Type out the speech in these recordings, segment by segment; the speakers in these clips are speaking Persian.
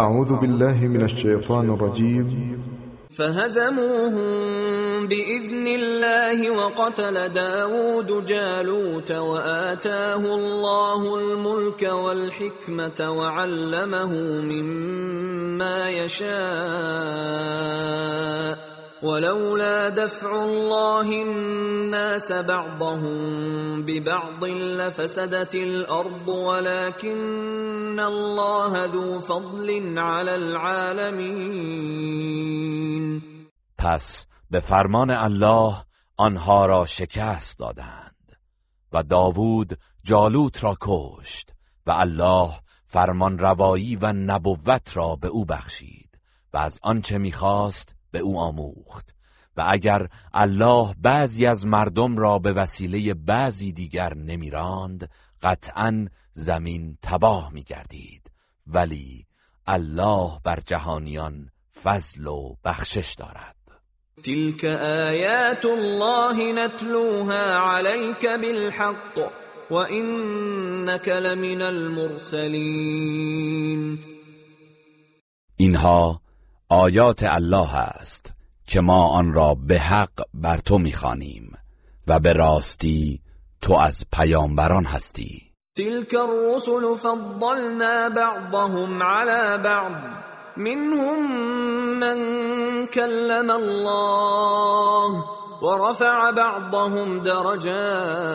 أعوذ بالله من الشیطان الرجیم فهزموهم بإذن الله وقتل داود جالوت وآتاه الله الملك والحكمة وعلمه مما يشاء. ولولا دفع الله الناس بعضهم ببعض لفسدت الارض ولكن الله ذو فضل على العالمين. پس به فرمان الله آنها را شکست دادند و داوود جالوت را کشت و الله فرمان روایی و نبوت را به او بخشید و از آنچه می‌خواست به او آموخت. و اگر الله بعضی از مردم را به وسیله بعضی دیگر نمیراند قطعا زمین تباه میگردید. ولی الله بر جهانیان فضل و بخشش دارد. تلك آیات الله نتلوها عليك بالحق وإنك لمن المرسلین. اینها آیات الله است که ما آن را به حق بر تو می‌خوانیم و به راستی تو از پیامبران هستی. تلك الرسل فضلنا بعضهم على بعض منهم من كلم الله ورفع بعضهم درجات.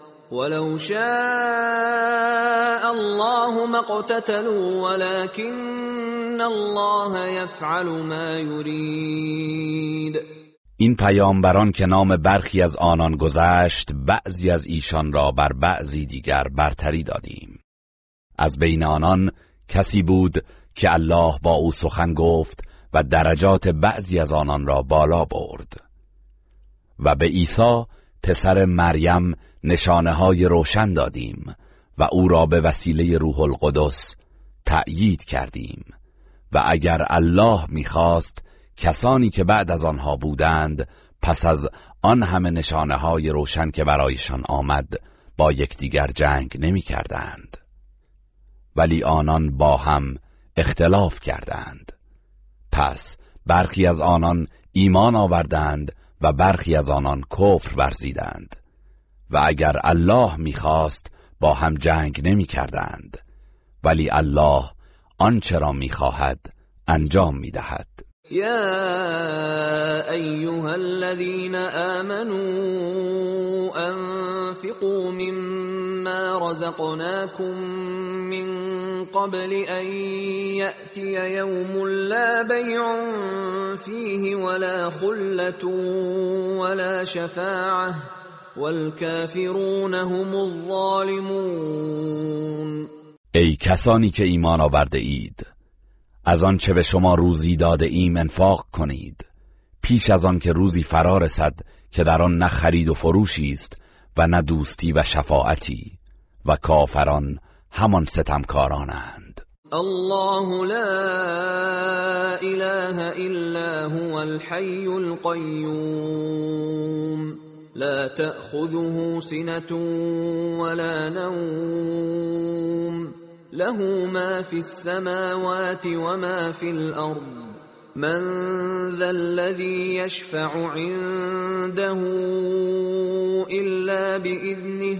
ولو شاء الله ما ولكن الله يفعل ما يريد. این پیامبران که نام برخی از آنان گذشت بعضی از ایشان را بر بعضی دیگر برتری دادیم. از بین آنان کسی بود که الله با او سخن گفت و درجات بعضی از آنان را بالا برد. و به عیسی پسر مریم نشانه های روشن دادیم و او را به وسیله روح القدس تأیید کردیم. و اگر الله می‌خواست کسانی که بعد از آنها بودند پس از آن همه نشانه های روشن که برایشان آمد با یکدیگر جنگ نمی کردند. ولی آنان با هم اختلاف کردند. پس برخی از آنان ایمان آوردند و برخی از آنان کفر ورزیدند. و اگر الله می‌خواست با هم جنگ نمی کردند ولی الله آنچه را می‌خواهد انجام می‌دهد. یا ایها الذين آمنوا انفقوا مما رزقناكم من قبل ان يأتي يوم لا بيع فيه ولا خلة ولا شفاعه والکافرون هم الظالمون. ای کسانی که ایمان آورده اید از آنچه به شما روزی داده ایم انفاق کنید. پیش از آن که روزی فرا رسد که در آن نه خرید و فروشی است و نه دوستی و شفاعتی و کافران همان ستمکارانند. الله لا اله الا هو الحي القيوم. لا تأخذه سنة ولا نوم. له ما في السماوات وما في الأرض. من ذا الذي يشفع عنده إلا بإذنه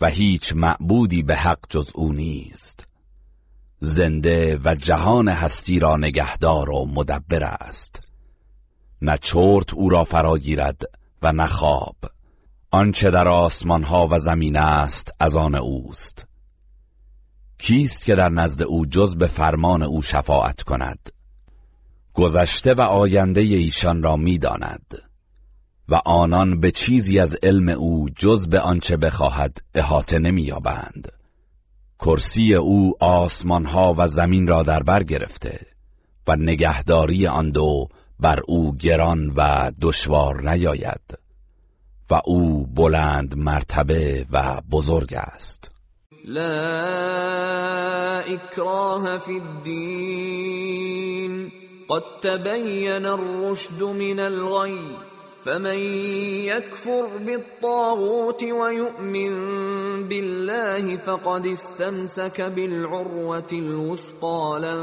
و هیچ معبودی به حق جز او نیست. زنده و جهان هستی را نگهدار و مدبر است. نه چرت او را فرا گیرد و نه خواب. آنچه در آسمان ها و زمین است از آن اوست. کیست که در نزد او جز به فرمان او شفاعت کند؟ گذشته و آینده ایشان را می‌داند. و آنان به چیزی از علم او جز به آنچه بخواهد احاطه نمییابند. کرسی او آسمان ها و زمین را در بر گرفته و نگهداری آن دو بر او گران و دشوار نیاید و او بلند مرتبه و بزرگ است. لا اکراه فی الدین. قد تبین الرشد من الغی. فمن يكفر بالطاغوت ويؤمن بالله فقد استمسك بالعروة الوثقى لا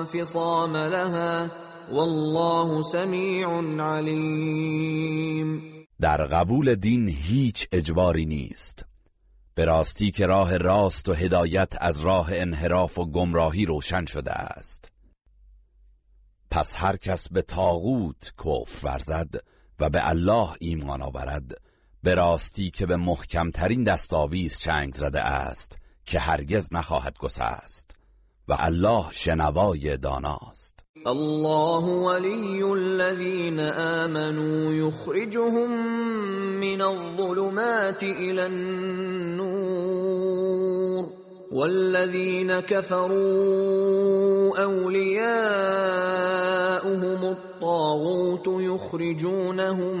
انفصام لها والله سمیع علیم در قبول دین هیچ اجباری نیست. به راستی که راه راست و هدایت از راه انحراف و گمراهی روشن شده است. پس هر کس به تاغوت کفر ورزد و به الله ایمان آورد به راستی که به محکمترین دستاویز چنگ زده است که هرگز نخواهد گسست. و الله شنوای داناست. الله ولي الذين آمنوا يخرجهم من الظلمات إلى النور. والذين كفروا أولياؤهم الطاغوت يخرجونهم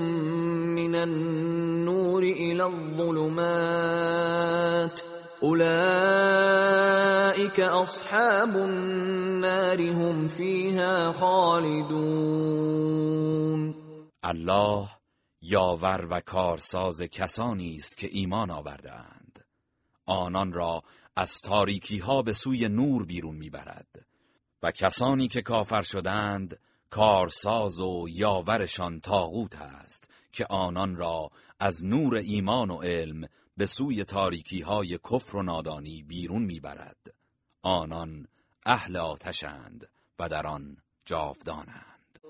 من النور إلى الظلمات اولئك اصحاب النار هم فيها خالدون الله یاور و کارساز کسانی است که ایمان آوردهاند. آنان را از تاریکی ها به سوی نور بیرون می‌برد و کسانی که کافر شدند کارساز و یاورشان تاغوت است که آنان را از نور ایمان و علم به سوی تاریکی های کفر و نادانی بیرون می‌برد. آنان اهل آتشند و در آن جاودانند.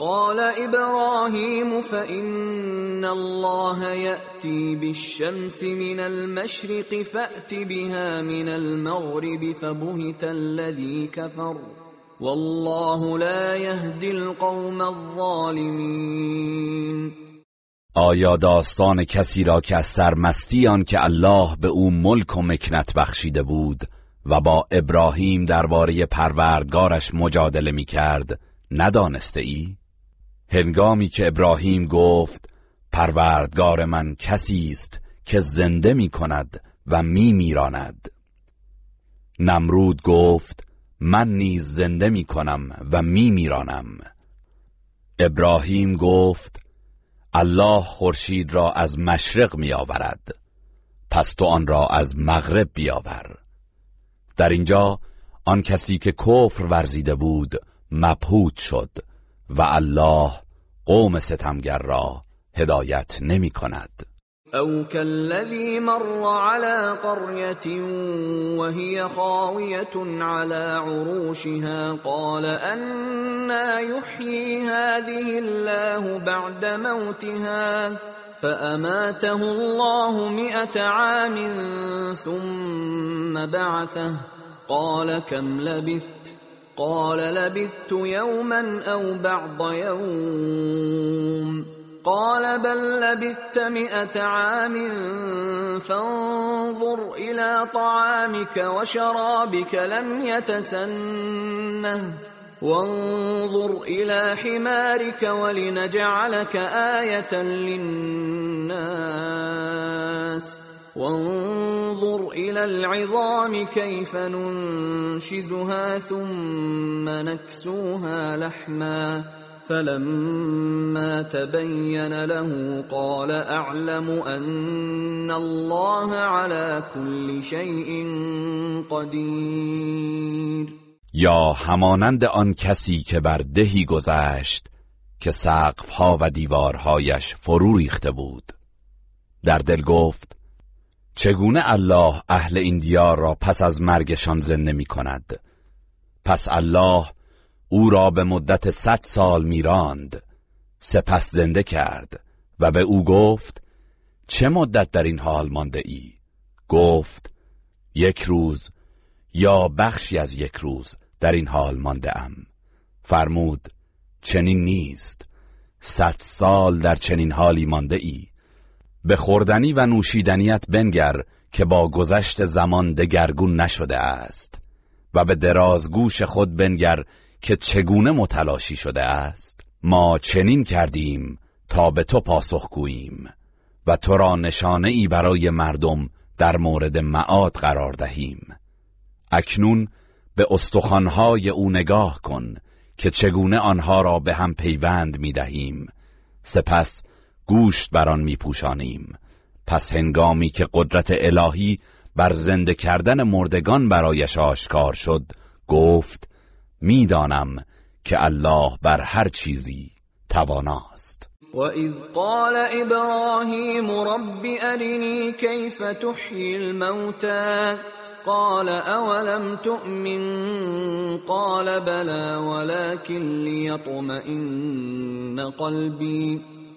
قال ابراهيم فان الله ياتي بالشمس من المشرق فات بها من المغرب فبهت الذي كفر والله لا يهدي القوم الظالمين آیا داستان کسی را که از سرمستی آن که الله به او ملک و مکنت بخشیده بود و با ابراهیم درباره پروردگارش مجادله می کرد ندانسته ای؟ هنگامی که ابراهیم گفت پروردگار من کسی است که زنده می کند و می میراند نمرود گفت من نیز زنده می کنم و می میرانم ابراهیم گفت الله خورشید را از مشرق می آورد پس تو آن را از مغرب بیاور. در اینجا آن کسی که کفر ورزیده بود مبهوت شد. و الله قوم ستمگر را هدایت نمی کند. او كالذي مر على قرية وهي خاوية على عروشها قال أنا يحيي هذه الله بعد موتها فأماته الله مئة عام ثم بعثه. قال كم لبثت قال لبثت يوما أو بعض يوم. قال بل لبثت مئة عام فانظر إلى طعامك وشرابك لم يتسنه. وانظر إلى حمارك ولنجعلك آية للناس. وانظر الى العظام كيف ننشزها ثم نكسوها لحما فلما تبين له قال اعلم ان الله على كل شيء قدیر یا همانند آن کسی که بر دهی گذشت که سقفها و دیوارهایش فرو ریخته بود. در دل گفت چگونه الله اهل این دیار را پس از مرگشان زنده می کند؟ پس الله او را به مدت صد سال میراند. سپس زنده کرد و به او گفت چه مدت در این حال مانده ای؟ گفت یک روز یا بخشی از یک روز در این حال مانده ام. فرمود چنین نیست. صد سال در چنین حالی مانده ای؟ به خوردنی و نوشیدنیت بنگر که با گذشت زمان دگرگون نشده است و به درازگوش خود بنگر که چگونه متلاشی شده است. ما چنین کردیم تا به تو پاسخ گوییم و تو را نشانه ای برای مردم در مورد معاد قرار دهیم. اکنون به استخوانهای او نگاه کن که چگونه آنها را به هم پیوند می دهیم سپس گوشت بر آن می پوشانیم پس هنگامی که قدرت الهی بر زنده کردن مردگان برایش آشکار شد گفت می‌دانم که الله بر هر چیزی تواناست. و اذ قال ابراهیم رب ارنی کیف تحیی الموتى قال اولم تؤمن؟ قال بلى ولكن ليطمئن قلبي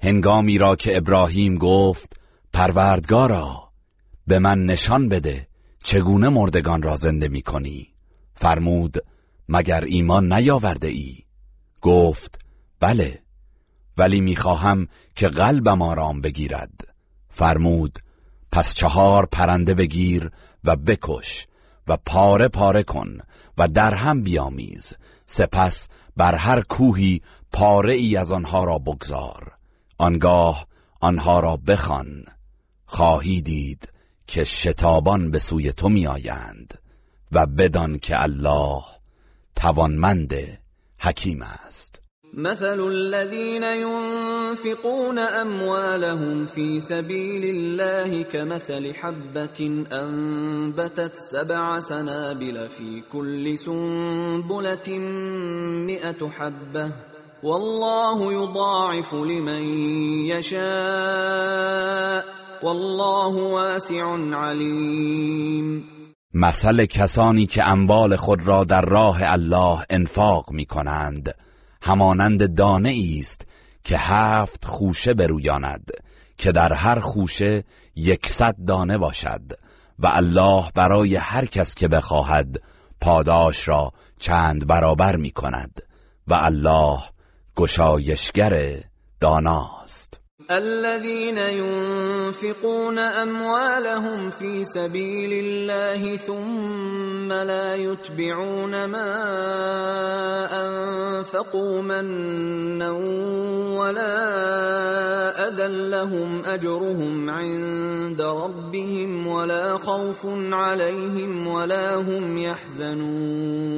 هنگامی را که ابراهیم گفت پروردگارا به من نشان بده چگونه مردگان را زنده می کنی فرمود مگر ایمان نیاورده ای؟ گفت بله ولی می‌خواهم که قلبم آرام بگیرد. فرمود پس چهار پرنده بگیر و بکش و پاره پاره کن و در هم بیامیز. سپس بر هر کوهی پاره ای از آنها را بگذار. آنگاه آنها را بخوان. خواهی دید که شتابان به سوی تو میآیند و بدان که الله توانمند حکیم است. مثل الذين ينفقون اموالهم في سبيل الله كمثل حبة انبتت سبع سنابل في كل سنبلة مئة حبة. والله يضاعف لمن يشاء. والله واسع علیم مثل کسانی که اموال خود را در راه الله انفاق می کنند همانند دانه است که هفت خوشه برویاند که در هر خوشه یکصد دانه باشد و الله برای هر کس که بخواهد پاداش را چند برابر می کند و الله گشایشگر داناست. الذين ينفقون أموالهم في سبيل الله ثم لا يتبعون ما أنفقوا منا ولا أذى لهم أجرهم عند ربهم ولا خوف عليهم ولا هم يحزنون.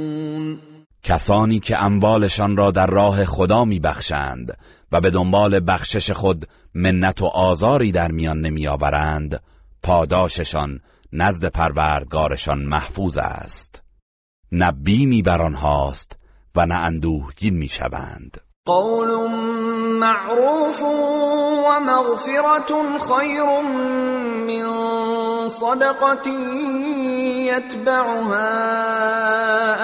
کسانی که اموالشان را در راه خدا میبخشند و به دنبال بخشش خود منت و آزاری در میان نمیآورند پاداششان نزد پروردگارشان محفوظ است. نه بیمی بر آنهاست و نه اندوهگین می‌شوند. قول معروف و مغفرت خیر من صدقة یتبعها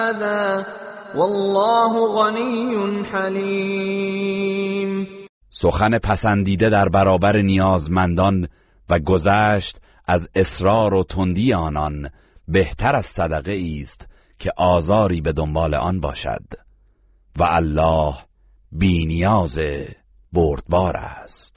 اذا والله غنی حلیم سخن پسندیده در برابر نیازمندان و گذشت از اصرار و تندی آنان بهتر از صدقه است که آزاری به دنبال آن باشد. و الله بینیاز بردبار است.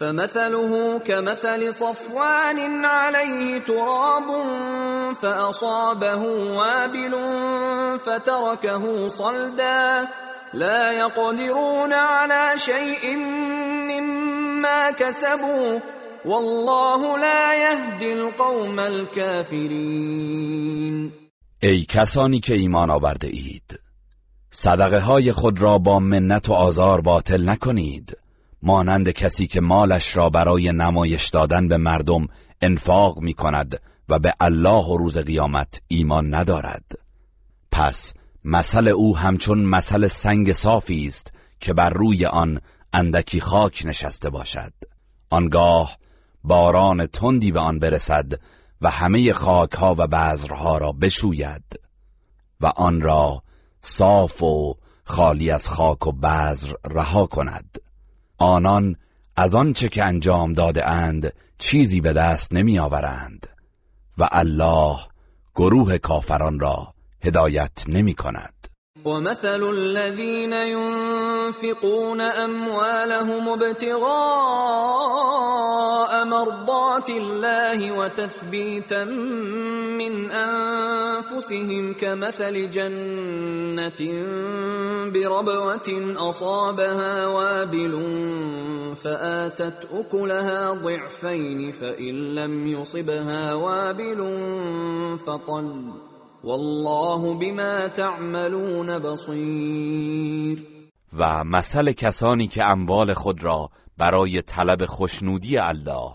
فمثله كمثل صفوان عليه تراب فأصابه وابل فتركه صلدا. لا يقدرون على شيء مما كسبوا. والله لا يهدي القوم الكافرين. ای کسانی که ایمان آورده اید صدقه های خود را با منت و آزار باطل نکنید. مانند کسی که مالش را برای نمایش دادن به مردم انفاق می کند و به الله و روز قیامت ایمان ندارد. پس مثل او همچون مثل سنگ صافی است که بر روی آن اندکی خاک نشسته باشد. آنگاه باران تندی به آن برسد و همه خاکها و بذرها را بشوید و آن را صاف و خالی از خاک و بذر رها کند. آنان از آنچه که انجام داده اند چیزی به دست نمی آورند و الله گروه کافران را هدایت نمی کند. ومثل الذين ينفقون أموالهم ابتغاء مرضات الله وتثبيتا من أنفسهم كمثل جنة بربوة أصابها وابل فآتت أكلها ضعفين فإن لم يصبها وابل فطل والله بما تعملون بصیر و مثل کسانی که اموال خود را برای طلب خوشنودی الله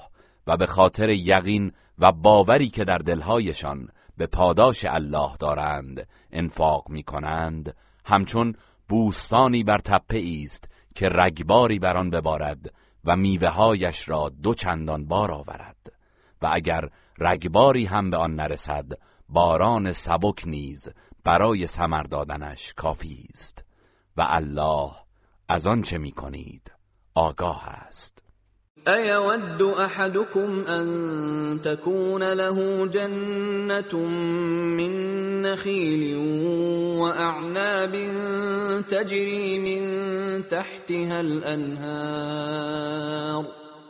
و به خاطر یقین و باوری که در دلهایشان به پاداش الله دارند انفاق می کنند همچون بوستانی بر تپه است که رگباری بر آن ببارد و میوههایش را دو چندان بار آورد و اگر رگباری هم به آن نرسد باران سبک نیز برای ثمر دادنش کافی است و الله از آن چه می کنید آگاه است. ايود احدكم ان تكون له جنة من نخيل واعناب تجري من تحتها الانهار.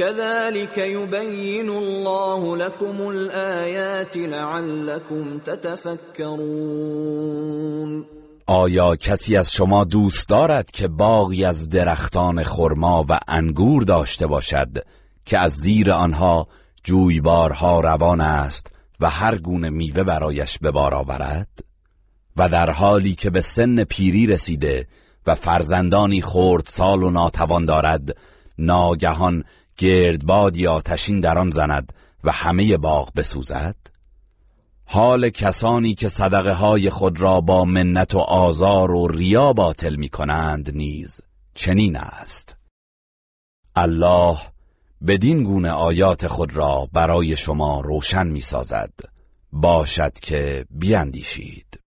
كذلك يبين الله لكم الآيات لعلكم تتفكرون. آیا کسی از شما دوست دارد که باغی از درختان خرما و انگور داشته باشد که از زیر آنها جویبارها روان است و هر گونه میوه برایش به بار آورد؟ و در حالی که به سن پیری رسیده و فرزندانی خرد سال و ناتوان دارد ناگهان گردبادی آتشین در آن زند و همه باغ بسوزد؟ حال کسانی که صدقه های خود را با منت و آزار و ریا باطل می کنند نیز چنین است. الله بدین گونه آیات خود را برای شما روشن می سازد باشد که بیاندیشید.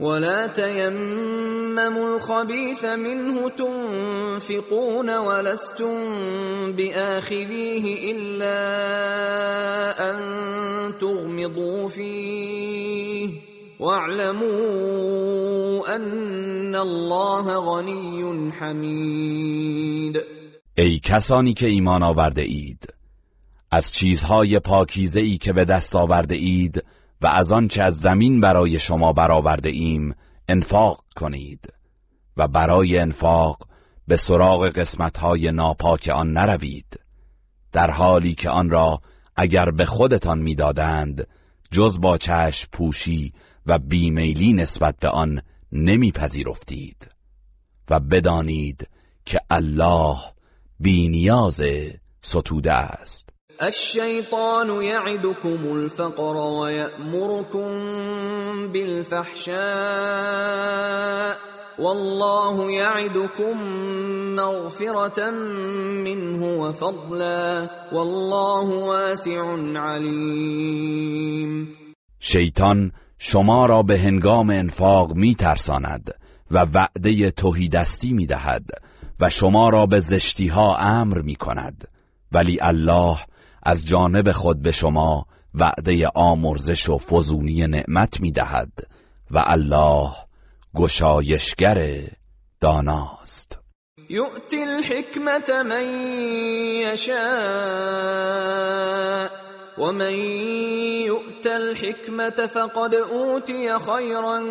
ولا تيمموا الخبيث منه تنفقون ولستم باخذيه الا ان تغمضوا فيه واعلموا ان الله غني حمید ای کسانی که ایمان آورده اید از چیزهای پاکیزه ای که به دست آورده اید و از آنچه از زمین برای شما برآورده ایم انفاق کنید. و برای انفاق به سراغ قسمتهای ناپاک آن نروید در حالی که آن را اگر به خودتان می‌دادند جز با چشم پوشی و بیمیلی نسبت به آن نمیپذیرفتید. و بدانید که الله بینیاز ستوده است. الشیطان یعدکم الفقر ویأمرکم بالفحشاء والله یعدکم مغفرة منه وفضلا والله واسع علیم شیطان شما را به هنگام انفاق می ترساند و وعده توهیدستی می دهد و شما را به زشتی ها امر می کند ولی الله از جانب خود به شما وعده آمرزش و فزونی نعمت می دهد و الله گشایشگر داناست. یؤتی الحکمت من یشاء ومن يؤت الحكمة فقد أوتي خيرا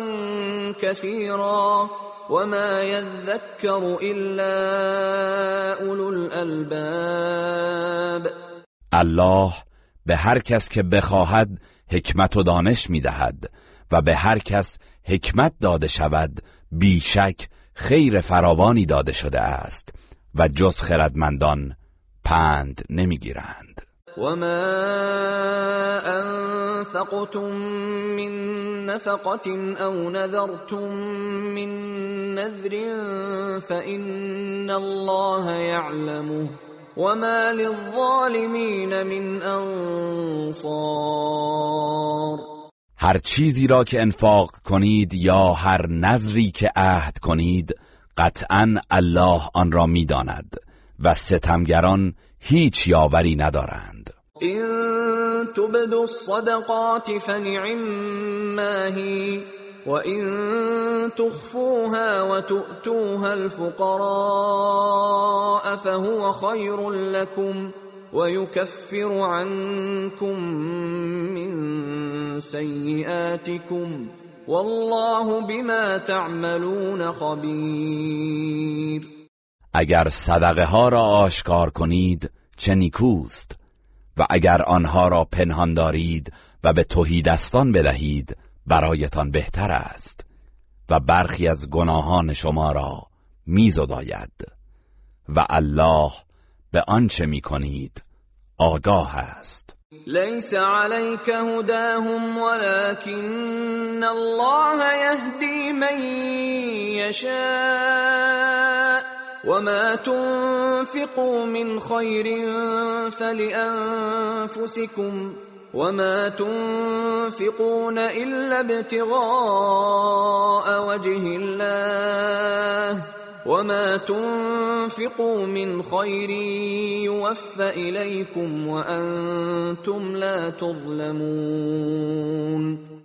كثيرا وما يذكر إلا أولو الألباب الله به هر کس که بخواهد حکمت و دانش می‌دهد و به هر کس حکمت داده شود بیشک خیر فراوانی داده شده است و جز خردمندان پند نمی‌گیرند. وما انفقتم من نفقة او نذرتم من نذر فإن الله يعلمه وما للظالمين من انصار هر چیزی را که انفاق کنید یا هر نظری که عهد کنید قطعا الله آن را می‌داند و ستمگران هیچ یاوری ندارند. این تبدو الصدقات فنعم ما هی وإن تخفوها وتؤتوها الفقراء فهو خير لكم ويكفر عنكم من سيئاتكم والله بما تعملون خبير اگر صدقه ها را آشکار کنید چه نیکوست. و اگر آنها را پنهان دارید و به دستان بدهید برایتان بهتر است و برخی از گناهان شما را میزداید و الله به آنچه می‌کنید آگاه است. لیس علیک هداهم ولكن الله یهدی من یشاء وما تنفقوا من خیر فلانفسكم وما تنفقون الا ابتغاء وجه الله وما تنفقوا من خير يوفى اليكم وانتم لا تظلمون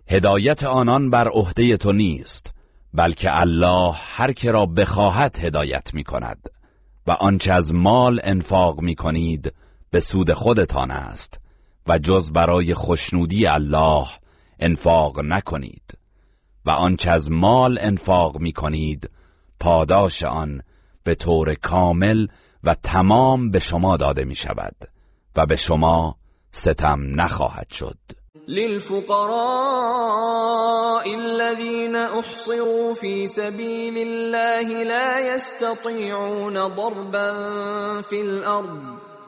هدایت آنان بر عهده تو نیست بلکه الله هر که را بخواهد هدایت می کند و آنچه از مال انفاق می کنید به سود خودتان است. و جز برای خوشنودی الله انفاق نکنید و آنچه از مال انفاق می کنید پاداش آن به طور کامل و تمام به شما داده می شود و به شما ستم نخواهد شد. للفقراء الذين احصروا في سبيل الله لا يستطيعون ضربا في الارض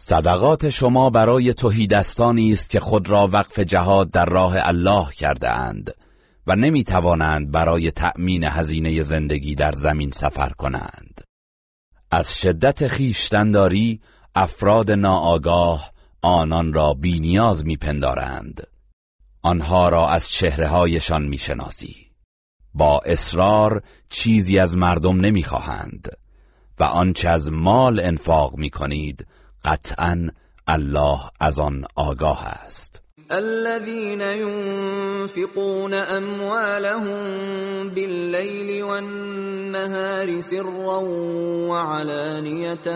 صدقات شما برای توهیدستانی است که خود را وقف جهاد در راه الله کرده اند و نمی توانند برای تأمین هزینه زندگی در زمین سفر کنند. از شدت خیشتنداری افراد ناآگاه آنان را بینیاز میپندارند. آنها را از چهرههایشان می‌شناسی. با اصرار چیزی از مردم نمی‌خواهند و آنچه از مال انفاق می کنید قطعا الله از آن آگاه است. الذين ينفقون اموالهم بالليل والنهار سرا وعلانية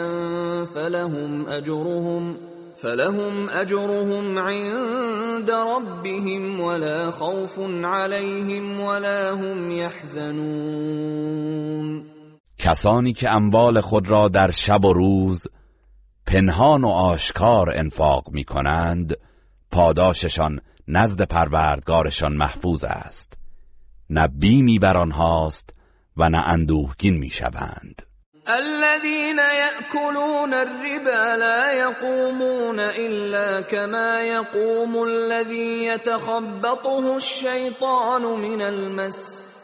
فلهم اجرهم فلهم اجرهم عند ربهم ولا خوف عليهم ولا هم يحزنون. کسانی که اموال خود را در شب و روز پنهان و آشکار انفاق می کنند پاداششان نزد پروردگارشان محفوظ است. نه بیمی بر آنهاست و نه اندوهگین می‌شوند. الذين يأكلون الربا لا يقومون إلا كما يقوم الذي يتخبطه الشيطان من المس.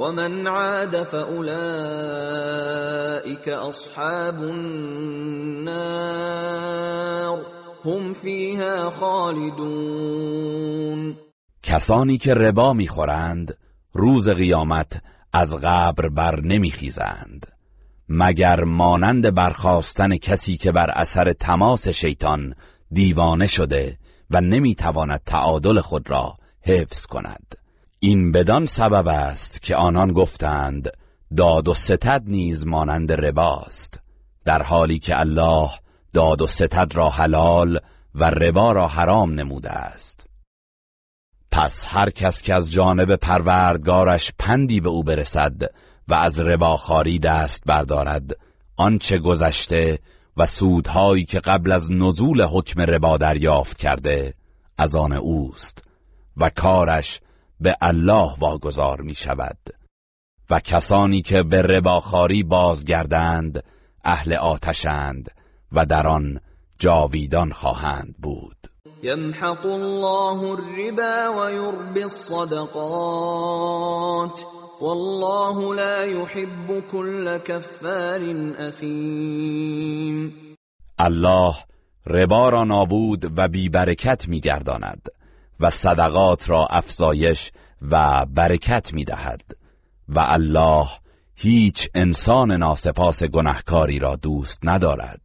ومن عاد فأولئك أصحاب النار هم فیها خالدون کسانی که ربا می‌خورند روز قیامت از قبر بر نمیخیزند مگر مانند برخواستن کسی که بر اثر تماس شیطان دیوانه شده و نمی‌تواند تعادل خود را حفظ کند. این بدان سبب است که آنان گفتند داد و ستد نیز مانند رباست در حالی که الله داد و ستد را حلال و ربا را حرام نموده است. پس هر کس که از جانب پروردگارش پندی به او برسد و از رباخاری دست بردارد آنچه گذشته و سودهایی که قبل از نزول حکم ربا دریافت کرده از آن اوست و کارش به الله واگذار می شود و کسانی که به رباخاری بازگردند اهل آتشند و در آن جاویدان خواهند بود. یمحق الله الربا و یربی الصدقات والله لا يحب كل كفار اثیم. الله ربا را نابود و بی برکت می گرداند و صدقات را افزایش و برکت می دهد و الله هیچ انسان ناسپاس گنهکاری را دوست ندارد.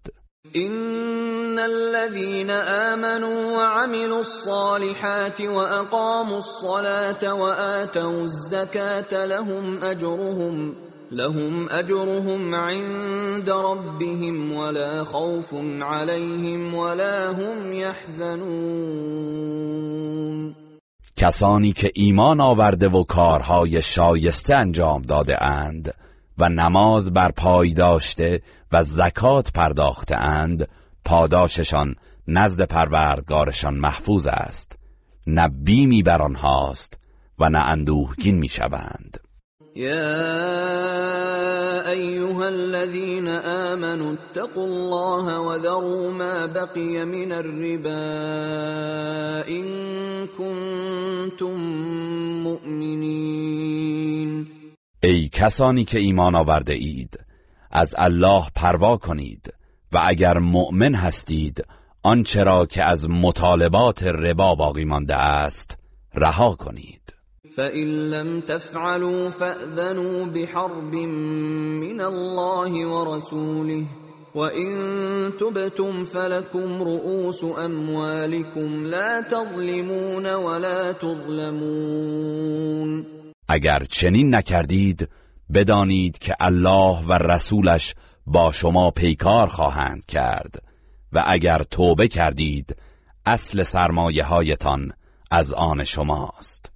ان الذين امنوا وعملوا الصالحات واقاموا الصلاه واتوا الزكاه لهم اجرهم لهم اجرهم عند ربهم ولا خوف عليهم ولا هم يحزنون. کسانی که ایمان آورده و کارهای شایسته انجام داده اند و نماز بر پای داشته و زکات پرداخته اند پاداششان نزد پروردگارشان محفوظ است. نه بیمی بر آنهاست و نه اندوهگین می‌شوند. یا ایها الذين آمنوا اتقوا الله وذروا ما بقي من الربا ان كنتم مؤمنین ای کسانی که ایمان آورده اید از الله پروا کنید و اگر مؤمن هستید آنچه را که از مطالبات ربا باقی مانده است رها کنید. فَإِن لَّمْ تَفْعَلُوا فَأْذَنُوا بِحَرْبٍ مِّنَ اللَّهِ وَرَسُولِهِ وَإِن تُبْتُمْ فَلَكُمْ رُءُوسُ أَمْوَالِكُمْ لَا تَظْلِمُونَ وَلَا تُظْلَمُونَ اگر چنین نکردید بدانید که الله و رسولش با شما پیکار خواهند کرد و اگر توبه کردید اصل سرمایه هایتان از آن شماست.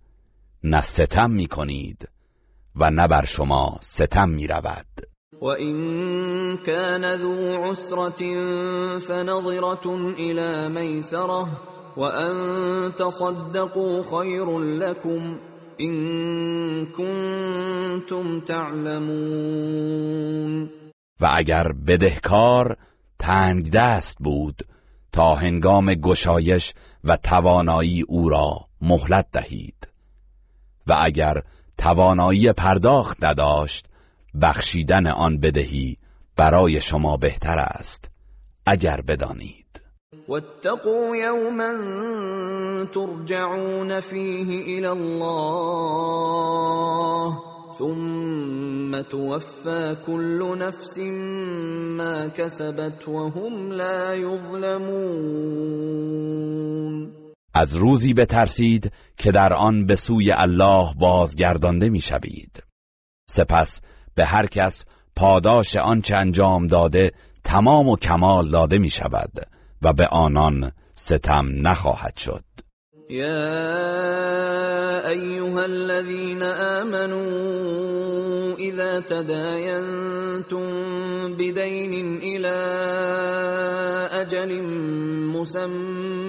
نه ستم می کنید و نه بر شما ستم می رود و این کان ذو عسرت فنظرت الى میسره و ان تصدقوا خیر لكم إن كنتم تعلمون. و اگر بدهکار تنگ دست بود تا هنگام گشایش و توانایی او را مهلت دهید. و اگر توانایی پرداخت نداشت بخشیدن آن بدهی برای شما بهتر است اگر بدانید. واتقوا یوما ترجعون فیه الى الله ثم توفى كل نفس ما كسبت وهم لا يظلمون از روزی بترسید که در آن به سوی الله بازگردانده می‌شوید. سپس به هر کس پاداش آنچه انجام داده تمام و کمال داده می شود و به آنان ستم نخواهد شد. یا ایها الذين آمنوا اذا تداینتم بدین الى اجل مسمى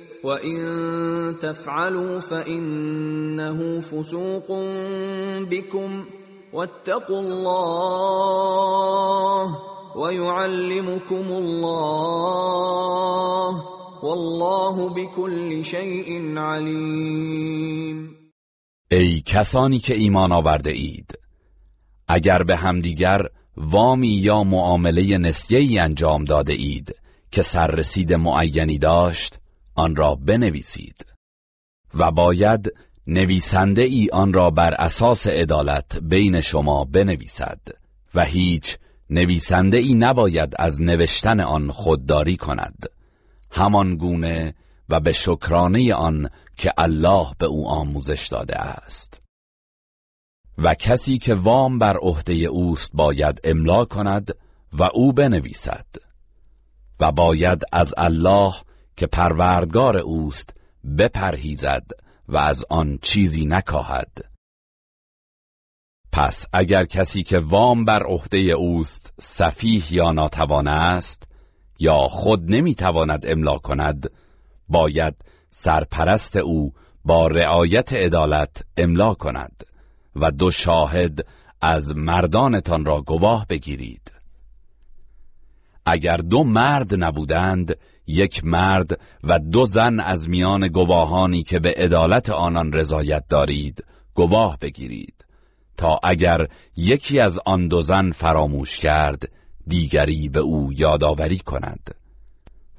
وَإِن تَفْعَلُوا فَإِنَّهُ فُسُوقٌ بِكُمْ وَاتَّقُوا اللَّهَ وَيُعَلِّمُكُمُ اللَّهُ وَاللَّهُ بِكُلِّ شَيْءٍ عَلِيمٌ ای کسانی که ایمان آورده اید اگر به همدیگر وامی یا معامله نسیه‌ای انجام داده اید که سررسید معینی داشت آن را بنویسید و باید نویسنده ای آن را بر اساس عدالت بین شما بنویسد و هیچ نویسنده ای نباید از نوشتن آن خودداری کند. همان گونه و به شکرانه آن که الله به او آموزش داده است. و کسی که وام بر عهده اوست باید املا کند و او بنویسد و باید از الله که پروردگار اوست بپرهیزد و از آن چیزی نکاهد. پس اگر کسی که وام بر عهده اوست سفیه یا ناتوان است یا خود نمی‌تواند املا کند باید سرپرست او با رعایت عدالت املا کند و دو شاهد از مردانتان را گواه بگیرید. اگر دو مرد نبودند یک مرد و دو زن از میان گواهانی که به عدالت آنان رضایت دارید گواه بگیرید. تا اگر یکی از آن دو زن فراموش کرد دیگری به او یادآوری کند.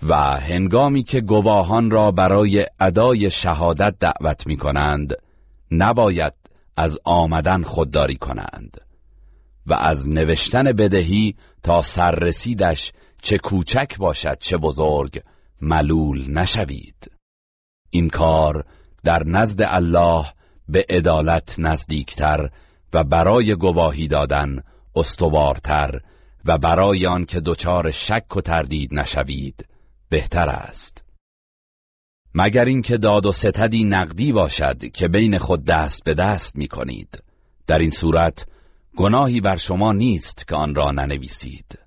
و هنگامی که گواهان را برای ادای شهادت دعوت می کنند نباید از آمدن خودداری کنند. و از نوشتن بدهی تا سررسیدش چه کوچک باشد چه بزرگ ملول نشوید. این کار در نزد الله به عدالت نزدیکتر و برای گواهی دادن استوارتر و برای آن که دچار شک و تردید نشوید بهتر است. مگر اینکه داد و ستدی نقدی باشد که بین خود دست به دست می کنید در این صورت گناهی بر شما نیست که آن را ننویسید.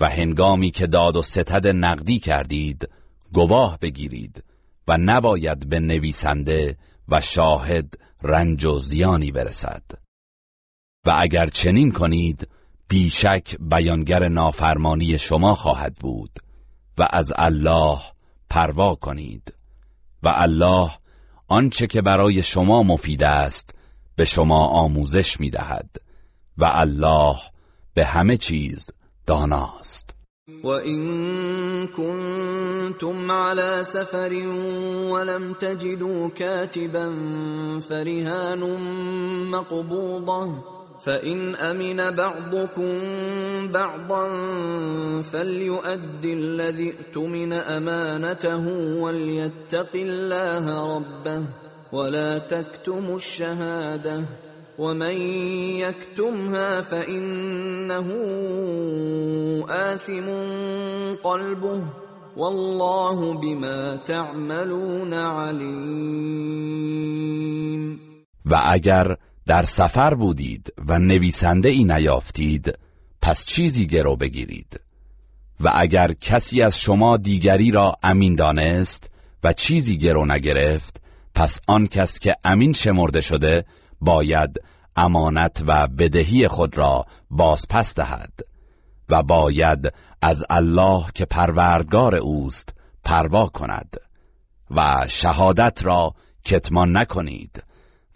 و هنگامی که داد و ستد نقدی کردید گواه بگیرید و نباید به نویسنده و شاهد رنج و زیانی برسد. و اگر چنین کنید بیشک بیانگر نافرمانی شما خواهد بود و از الله پروا کنید و الله آنچه که برای شما مفید است به شما آموزش می دهد و الله به همه چیز داناست. وَإِن كُنتُمْ عَلَى سَفَرٍ وَلَمْ تَجِدُوا كَاتِبًا فَرِهَانٌ مَّقْبُوضَةٌ فَإِنْ أَمِنَ بَعْضُكُم بَعْضًا فَلْيُؤَدِّ الَّذِي اؤْتُمِنَ أَمَانَتَهُ وَلْيَتَّقِ اللَّهَ رَبَّهُ وَلَا تَكْتُمُوا الشَّهَادَةَ ومن يكتمها فإنه آثم قلبه والله بما تعملون علیم و اگر در سفر بودید و نویسنده ای نیافتید پس چیزی گرو بگیرید. و اگر کسی از شما دیگری را امین دانست و چیزی گرو نگرفت پس آن کس که امین شمرده شده باید امانت و بدهی خود را بازپس دهد و باید از الله که پروردگار اوست پروا کند و شهادت را کتمان نکنید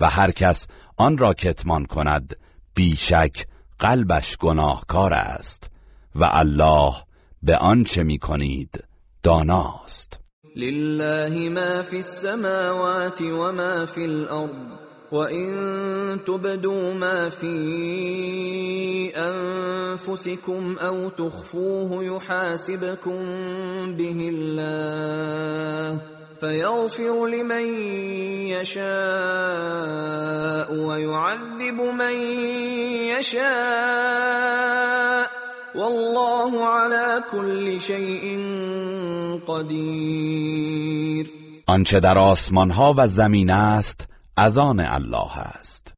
و هر کس آن را کتمان کند بیشک قلبش گناهکار است و الله به آنچه می کنید داناست. لله ما فی السماوات و ما فی الارض وَإِن تُبْدُوا مَا فِي أَنفُسِكُمْ أَوْ تُخْفُوهُ يُحَاسِبْكُم بِهِ اللَّهُ فَيَغْفِرُ لِمَن يَشَاءُ وَيُعَذِّبُ مَن يَشَاءُ وَاللَّهُ عَلَى كُلِّ شَيْءٍ قَدِيرٌ. آنچه در آسمان ها و زمین است از آن الله است.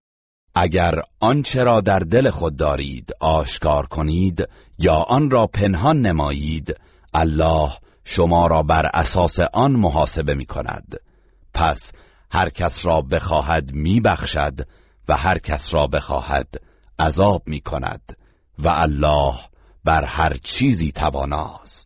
اگر آنچه را در دل خود دارید آشکار کنید یا آن را پنهان نمایید الله شما را بر اساس آن محاسبه می کند پس هر کس را بخواهد می بخشد و هر کس را بخواهد عذاب می کند و الله بر هر چیزی تواناست.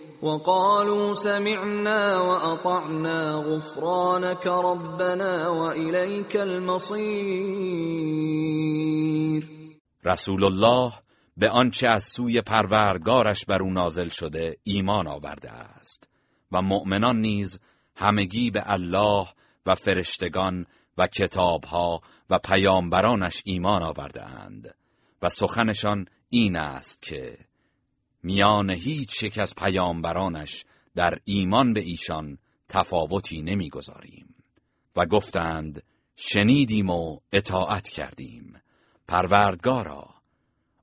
وقالوا سمعنا واطعنا غفرانك ربنا واليك المصير. رسول الله به آنچه از سوی پروردگارش بر او نازل شده ایمان آورده است و مؤمنان نیز همگی به الله و فرشتگان و کتابها و پیامبرانش ایمان آورده اند و سخنشان این است که میان هیچ یک از پیامبرانش در ایمان به ایشان تفاوتی نمی‌گذاریم. و گفتند شنیدیم و اطاعت کردیم. پروردگارا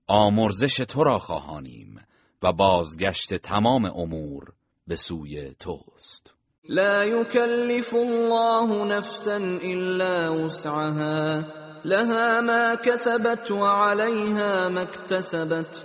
آمرزش تو را خواهانیم و بازگشت تمام امور به سوی توست. لا يكلف الله نفسا الا وسعها لها ما كسبت وعليها ما اكتسبت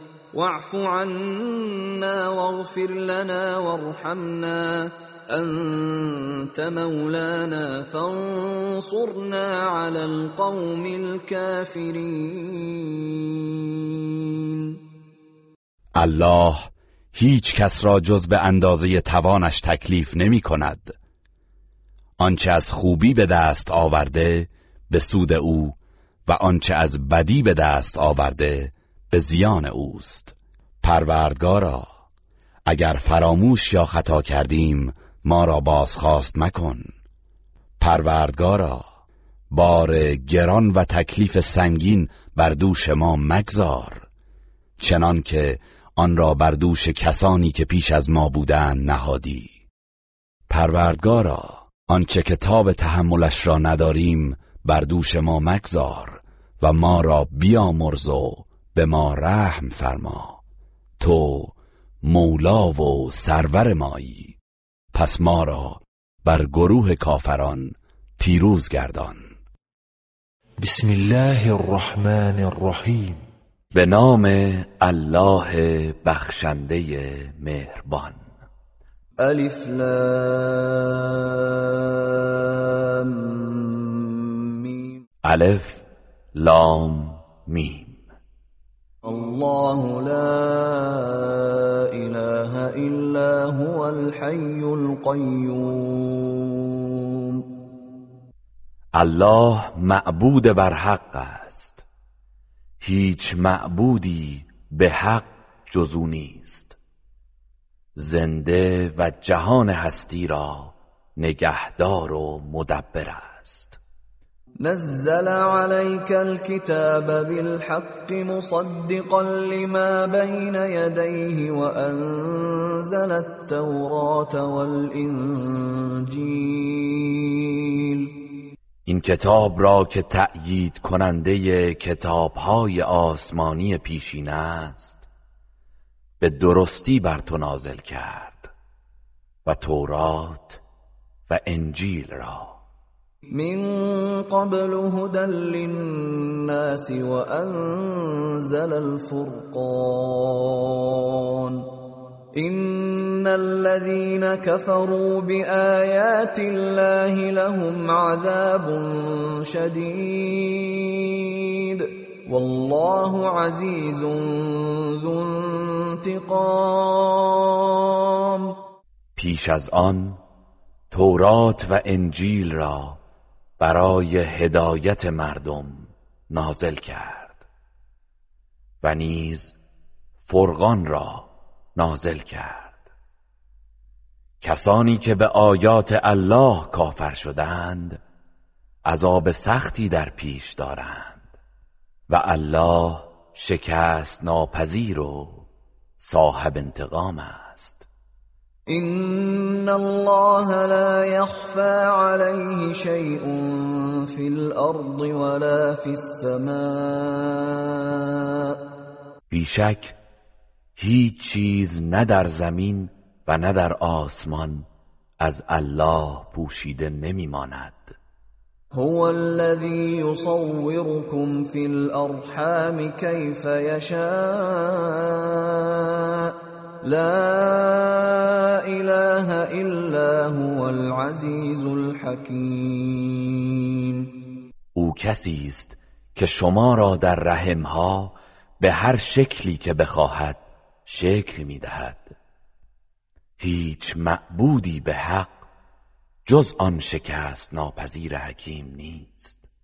واعف عنا واغفر لنا وارحمنا. انت مولانا فانصرنا على القوم الكافرین الله هیچ کس را جز به اندازه توانش تکلیف نمی کند. آنچه از خوبی به دست آورده به سود او و آنچه از بدی به دست آورده به زیان اوست. پروردگارا اگر فراموش یا خطا کردیم ما را بازخواست مکن. پروردگارا بار گران و تکلیف سنگین بر دوش ما مگذار. چنان که آن را بر دوش کسانی که پیش از ما بودند نهادی. پروردگارا آنچه کتاب تحملش را نداریم بر دوش ما مگذار و ما را بیامرز و به ما رحم فرما. تو مولا و سرور مایی. پس ما را بر گروه کافران پیروز گردان. بسم الله الرحمن الرحیم. به نام الله بخشنده مهربان. الف لام میم. الف لام میم. الله لا اله الا هو الحي القيوم. الله معبود بر حق است. هیچ معبودی به حق جزو نیست. زنده و جهان هستی را نگهدار و مدبر است. نزل عليك الكتاب بالحق مصدقا لما بين يديه وأنزل التوراة والإنجيل. این کتاب را که تأیید کننده کتابهای آسمانی پیشین است به درستی بر تو نازل کرد و تورات و انجیل را. من قبل هدى للناس وأنزل الفرقان. إن الذين كفروا بآيات الله لهم عذاب شديد. والله عزيز ذو انتقام. پیش از آن تورات و انجیل را برای هدایت مردم نازل کرد و نیز فرقان را نازل کرد. کسانی که به آیات الله کافر شدند عذاب سختی در پیش دارند و الله شکست ناپذیر و صاحب انتقام است. إن الله لا يخفى عليه شيء في الأرض ولا في السماء. بیشک هیچ چیز نه در زمین و نه در آسمان از الله پوشیده نمیماند. هو الذي يصوركم في الأرحام كيف يشاء لا إله إلا هو العزيز الحكيم. او کسی است که شما را در رحمها به هر شکلی که بخواهد شکل می‌دهد. هیچ معبودی به حق جز آن شکست ناپذیر حکیم نیست.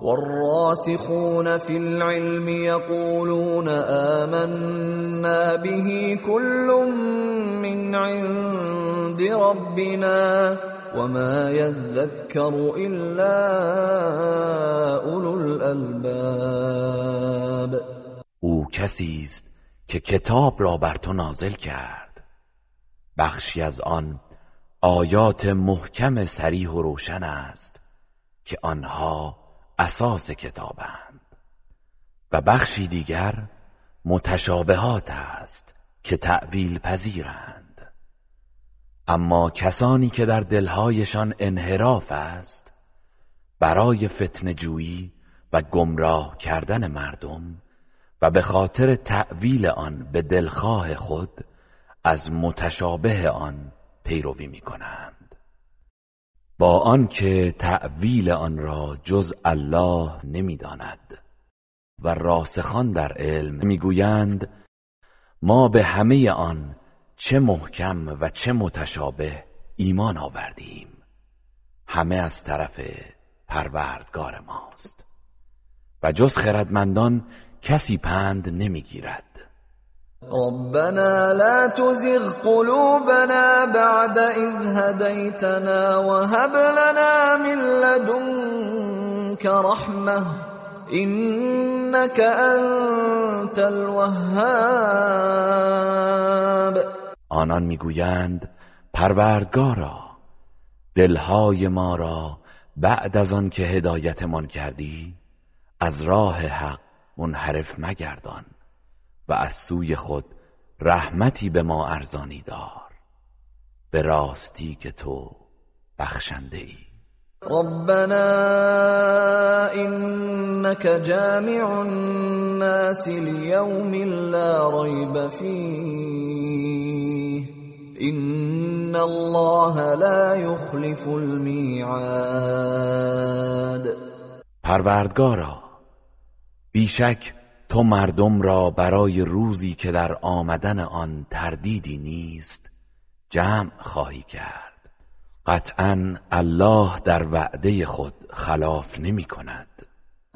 والراسخون في العلم يقولون آمنا به كل من عند ربنا وما يذكر إلا اولو الالباب او کسی است که کتاب را بر تو نازل کرد. بخشی از آن آیات محکم سریح و روشن است که آنها اساس کتابند. و بخشی دیگر متشابهات است که تعویل پذیرند. اما کسانی که در دلهایشان انحراف است برای فتن جویی و گمراه کردن مردم و به خاطر تعویل آن به دلخواه خود از متشابه آن پیروی می کنند با آنکه تعویل آن را جز الله نمی‌داند و راسخان در علم می‌گویند ما به همه آن چه محکم و چه متشابه ایمان آوردیم. همه از طرف پروردگار ماست. و جز خردمندان کسی پند نمی‌گیرد. ربنا لا تزغ قلوبنا بعد إذ هديتنا وهب لنا من لدنك رحمة. إنك أنت الوهاب. آنان می‌گویند پروردگارا دلهای ما را بعد از آن که هدایتمان کردی از راه حق منحرف مگردان. و از سوی خود رحمتی به ما ارزانی دار به راستی که تو بخشنده ای ربنا انك جامع الناس ليوم لا ريب فيه. ان الله لا يخلف الميعاد. پروردگارا بیشک تو مردم را برای روزی که در آمدن آن تردیدی نیست جمع خواهی کرد. قطعا الله در وعده خود خلاف نمی کند.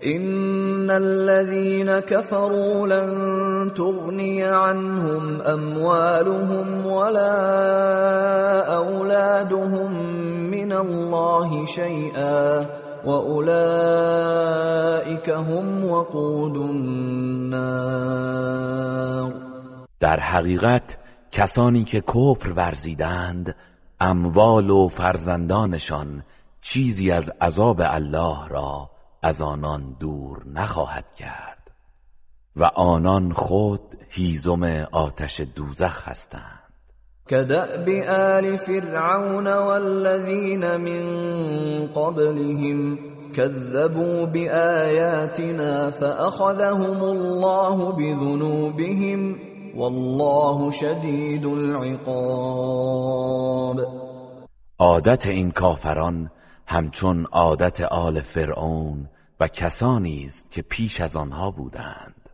ان الذين كفروا لن تغني عنهم اموالهم ولا اولادهم من الله شيئا. واولئك هم وقود در حقیقت کسانی که کفر ورزیدند اموال و فرزندانشان چیزی از عذاب الله را از آنان دور نخواهد کرد. و آنان خود هیزم آتش دوزخ هستند. كدأب آل فرعون والذين من قبلهم كذبوا بآياتنا فأخذهم الله بذنوبهم والله شدید العقاب. عادت این کافران همچون عادت آل فرعون و کسانی است که پیش از آنها بودند.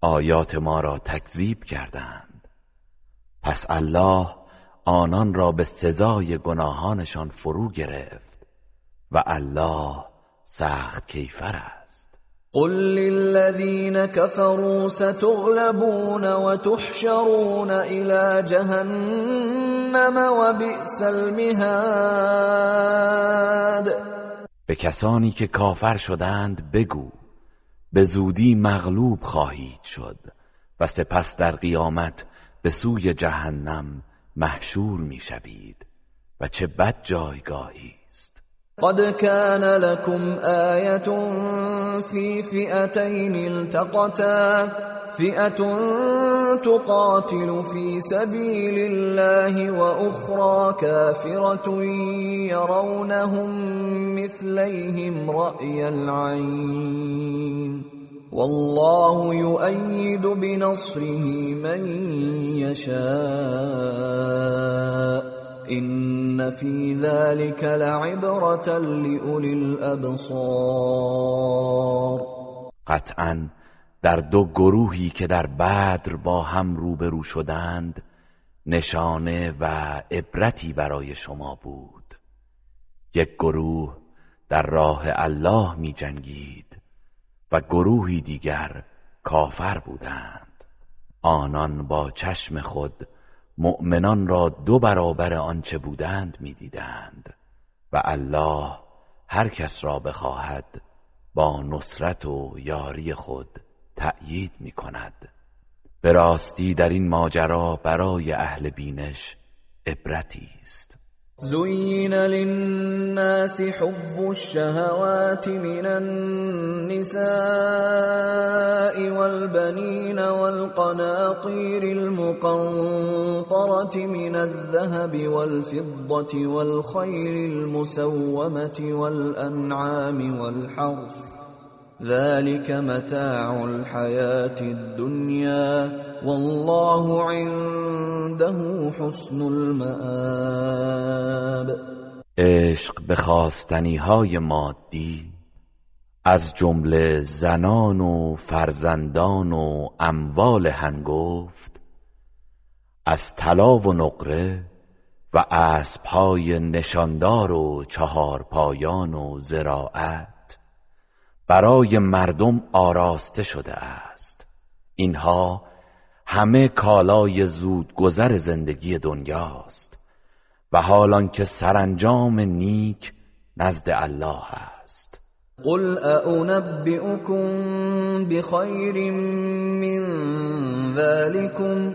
آیات ما را تکذیب کردند. پس الله آنان را به سزای گناهانشان فرو گرفت و الله سخت کیفر است. قل للذین كفروا ستغلبون وتحشرون الى جهنم وبئس المهاد. به کسانی که کافر شدند بگو به زودی مغلوب خواهید شد و سپس در قیامت به سوی جهنم محشور می‌شوید و چه بد جایگاهی است. قد كان لكم آية في فئتين التقتا فئة تقاتل في سبيل الله وأخرى كافرة يرونهم مثليهم رأي العين والله يؤيد بنصره من يشاء. ان في ذلك لعبرة لأولي الابصار قطعا در دو گروهی که در بدر با هم روبرو شدند نشانه و عبرتی برای شما بود. یک گروه در راه الله می جنگید و گروهی دیگر کافر بودند. آنان با چشم خود مؤمنان را دو برابر آنچه بودند می‌دیدند و الله هر کس را بخواهد با نصرت و یاری خود تأیید می کند به راستی در این ماجرا برای اهل بینش عبرتی است. زين للناس حب الشهوات من النساء والبنين والقناطير المقنطرة من الذهب والفضة والخيل المسومة والأنعام والحرث ذلك متاع الحياة الدنيا والله عنده حسن المآب عشق به خواستنی های مادی از جمله زنان و فرزندان و اموال هنگفت از طلا و نقره و اسبهای نشاندار و چهارپایان و زراعت. برای مردم آراسته شده است. اینها همه کالای زود گذر زندگی دنیاست و حالان که سرانجام نیک نزد الله است. قل اونبئكم بخیر من ذلكم؟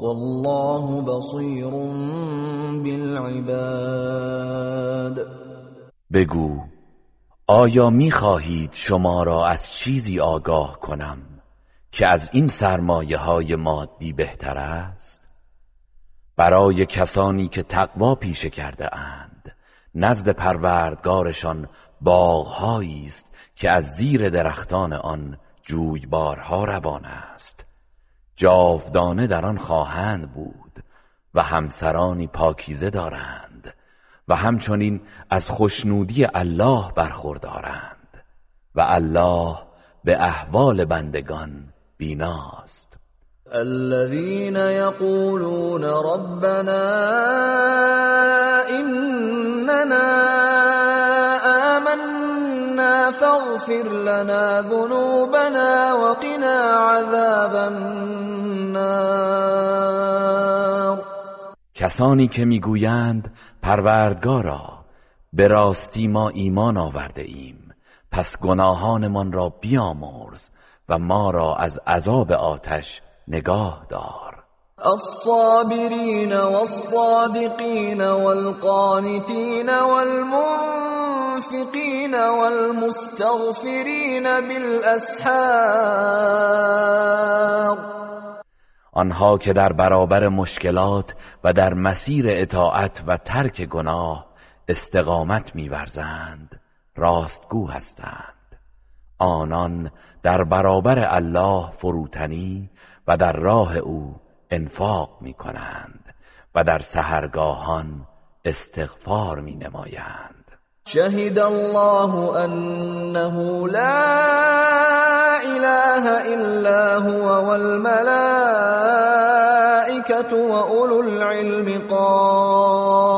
والله بصير بالعباد. بگو آیا می خواهید شما را از چیزی آگاه کنم که از این سرمایه های مادی بهتر است؟ برای کسانی که تقوا پیشه کرده اند نزد پروردگارشان باغهایی است که از زیر درختان آن جویبارها روان است. جاودانه در آن خواهند بود و همسرانی پاکیزه دارند و همچنین از خوشنودی الله برخوردارند و الله به احوال بندگان بیناست. الذين يقولون ربنا إننا فاغفر لنا ذنوبنا وقنا عذاب النار. کسانی که می‌گویند پروردگارا به راستی ما ایمان آورده ایم. پس گناهانمان را بیامرز و ما را از عذاب آتش نگاه دار. الصابرين والصادقين والقانتين والمنفقين والمستغفرين بالاسحار آنها که در برابر مشکلات و در مسیر اطاعت و ترک گناه استقامت میورزند راستگو هستند. آنان در برابر الله فروتنی و در راه او انفاق می کنند و در سهرگاهان استغفار می نمایند شهد الله انه لا اله الا هو والملائكه واولو العلم قائما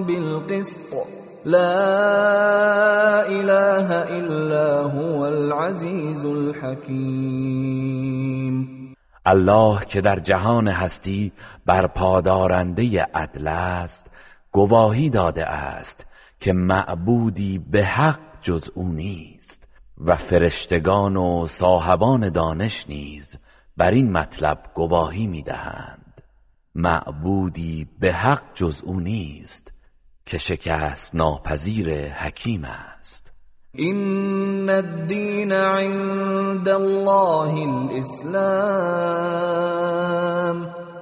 بالقسط. لا اله الا هو العزیز الحکیم. الله که در جهان هستی بر پادارنده عدل است گواهی داده است که معبودی به حق جز او نیست و فرشتگان و صاحبان دانش نیز بر این مطلب گواهی می‌دهند. معبودی به حق جز او نیست که شکست ناپذیر حکیم است. این الدین عند الله الإسلام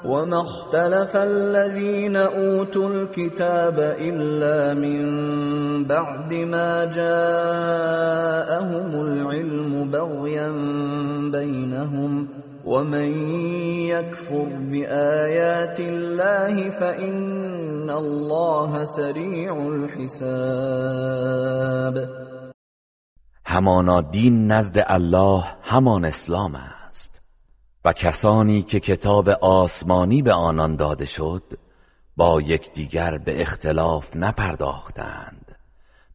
وما اختلف الذين أوتوا الكتاب إلا من بعد ما جاءهم العلم بغيا بينهم ومن يكفر بآيات الله فإن الله سریع الحساب همانا دین نزد الله همان اسلام است. و کسانی که کتاب آسمانی به آنان داده شد با یکدیگر به اختلاف نپرداختند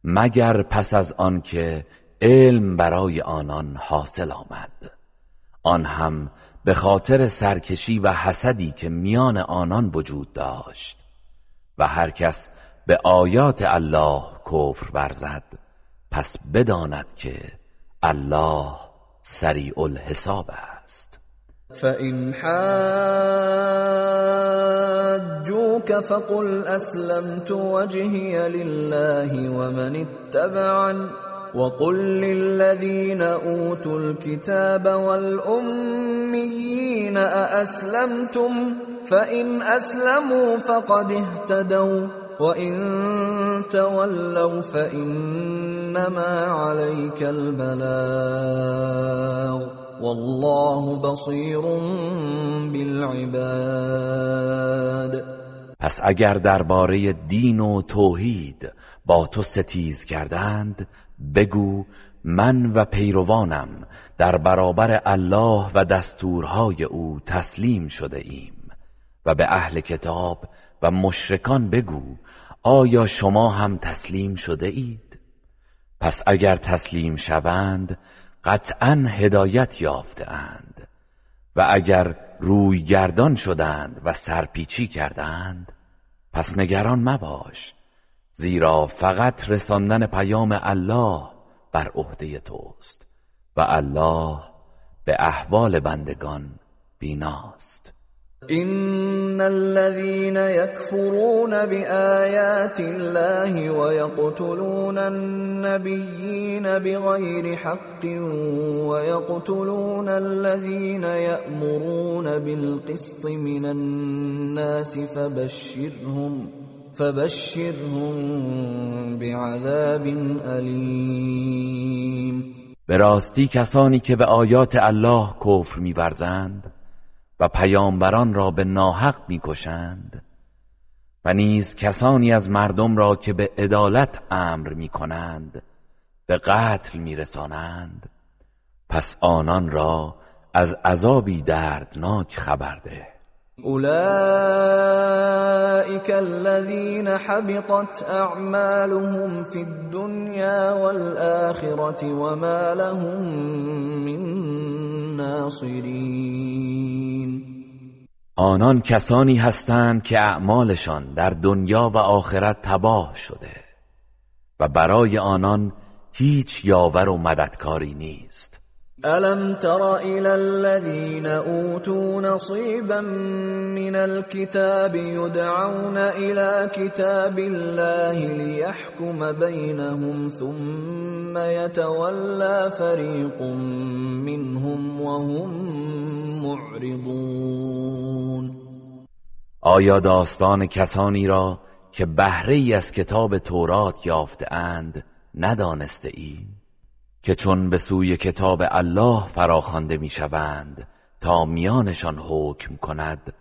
مگر پس از آنکه علم برای آنان حاصل آمد. آن هم به خاطر سرکشی و حسدی که میان آنان وجود داشت. و هر کس به آیات الله کفر ورزد. پس بداند که الله سریع الحساب است. فإن حاجوك فقل أسلمت وجهي لله ومن اتبعني وقل للذين اوتوا الكتاب والاميين ااسلمتم فان اسلموا فقد اهتدوا وان تولوا فانما عليك البلاغ والله بصير بالعباد پس اگر درباره دین و توحید با تو ستیز کردند بگو من و پیروانم در برابر الله و دستورهای او تسلیم شده ایم و به اهل کتاب و مشرکان بگو آیا شما هم تسلیم شده اید؟ پس اگر تسلیم شوند قطعا هدایت یافته اند و اگر روی گردان شدند و سرپیچی کردند پس نگران مباش زیرا فقط رساندن پیام الله بر عهده توست و الله به احوال بندگان بیناست ان الذين يكفرون بآيات الله ويقتلون النبيين بغير حق ويقتلون الذين يأمرون بالقسط من الناس فبشرهم فبشرهم بعذاب علیم به راستی کسانی که به آیات الله کفر میورزند و پیامبران را به ناحق می‌کشند و نیز کسانی از مردم را که به عدالت امر می‌کنند به قتل میرسانند. پس آنان را از عذابی دردناک خبر ده. اولئك الذين حبطت اعمالهم في الدنيا والآخرة وما لهم من ناصرين. آنان کسانی هستند که اعمالشان در دنیا و آخرت تباه شده و برای آنان هیچ یاور و مددکاری نیست. الم تر الى الذين اوتوا نصيبا من الكتاب يدعون الى كتاب الله ليحكم بينهم ثم يتولى فريق منهم وهم معرضون آیا داستان کسانی را که بهره ای از کتاب تورات یافته اند ندانسته ای؟ که چون به سوی کتاب الله فراخوانده می‌شوند تا میانشان حکم کند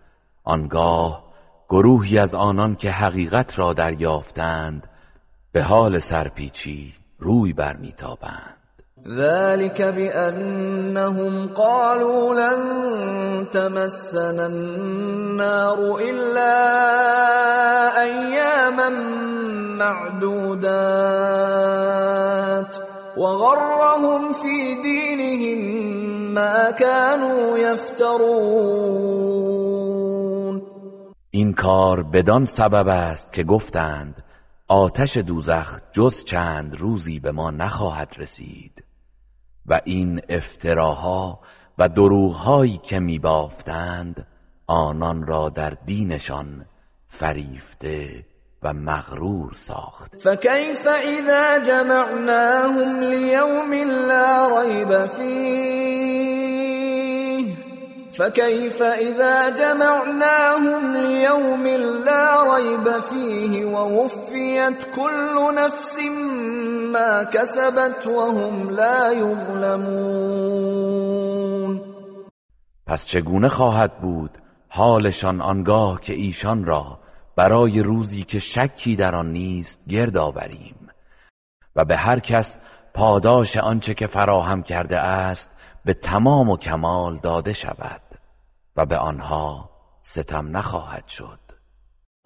آنگاه گروهی از آنان که حقیقت را دریافتند به حال سرپیچی روی برمیتابند ذلك بأنهم قالوا لن تمسنا النار إلا أياما معدودات. وغرهم في دينهم ما كانوا يفترون. این کار بدان سبب است که گفتند آتش دوزخ جز چند روزی به ما نخواهد رسید. و این افتراها و دروغهایی که میبافتند آنان را در دینشان فریفته و مغرور ساخت. فكيف اذا جمعناهم ليوم لا ريب فيه فكيف إذا جمعناهم ليوم لا ريب فيه ووفيت كل نفس ما كسبت وهم لا يظلمون پس چگونه خواهد بود حالشان آنگاه که ایشان را برای روزی که شکی در آن نیست گرد آوریم. و به هر کس پاداش آنچه که فراهم کرده است به تمام و کمال داده شود و به آنها ستم نخواهد شد.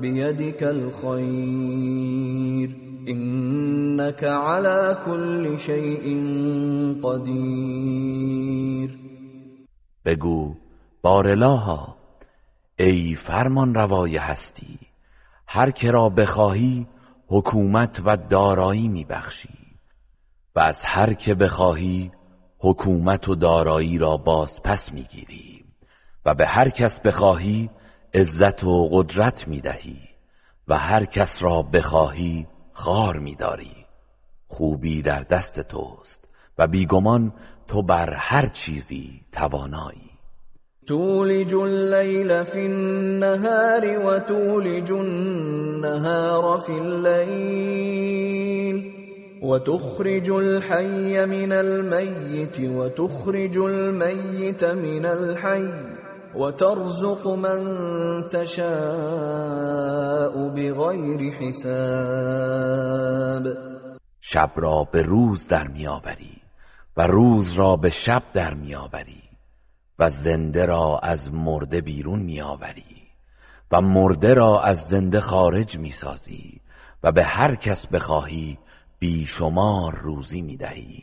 بيدك الخير. انك على كل شيء قدیر بگو بارلاها ای فرمان روای هستی هر که را بخواهی حکومت و دارایی میبخشی و از هر که بخواهی حکومت و دارایی را باز پس می‌گیری و به هر کس بخواهی عزت و قدرت می‌دهی و هر کس را بخواهی خار میداری. خوبی در دست توست و بیگمان تو بر هر چیزی توانایی. تولج الليل في النهار وتولج النهار في الليل وتخرج الحي من الميت وتخرج الميت من الحي وترزق من تشاء بغیر حساب. شب را به روز در میآوری و روز را به شب در میآوری و زنده را از مرده بیرون میآوری و مرده را از زنده خارج می‌سازی و به هر کس بخواهی بیشمار روزی می‌دهی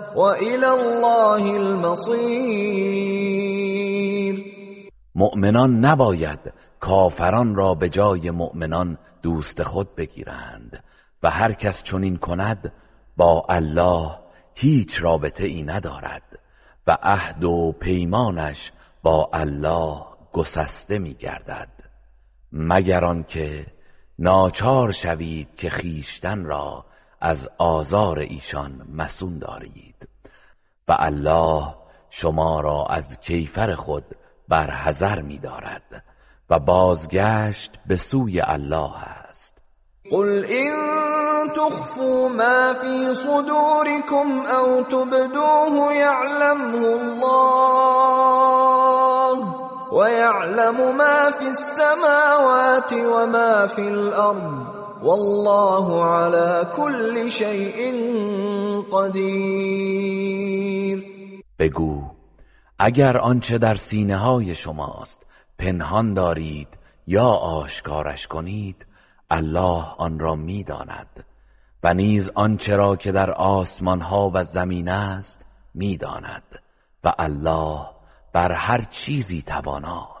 وإلى الله المصير. مؤمنان نباید کافران را به جای مؤمنان دوست خود بگیرند و هر کس چنین کند با الله هیچ رابطه ای ندارد و عهد و پیمانش با الله گسسته می گردد مگر آنکه ناچار شوید که خیشتن را از آزار ایشان مسون دارید. و الله شما را از کیفر خود برحذر می دارد و بازگشت به سوی الله است. قل إن تخفوا ما في صدوركم أو تبدوه يعلمه الله ويعلم ما في السماوات وما في الأرض والله على كل شيء قدیر بگو اگر آنچه در سینه های شماست پنهان دارید یا آشکارش کنید الله آن را می‌داند. و نیز آنچه را که در آسمان ها و زمین است می‌داند. و الله بر هر چیزی تواناست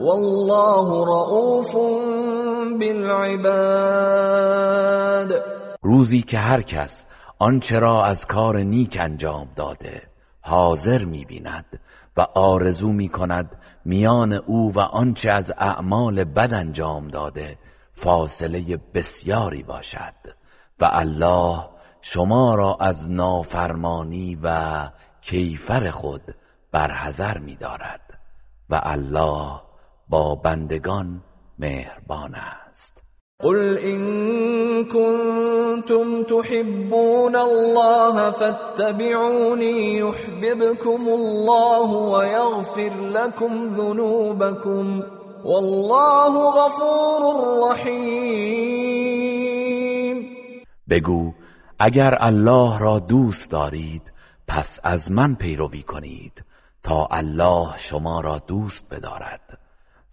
والله رؤوف بالعباد. روزی که هر کس آنچه را از کار نیک انجام داده حاضر می‌بیند و آرزو می کند میان او و آنچه از اعمال بد انجام داده فاصله بسیاری باشد. و الله شما را از نافرمانی و کیفر خود برحذر می دارد و الله با بندگان مهربان است. قل إن كنتم تحبون الله فاتبعوني يحببكم الله ويغفر لكم ذنوبكم والله غفور رحیم بگو اگر الله را دوست دارید پس از من پیروی کنید تا الله شما را دوست بدارد.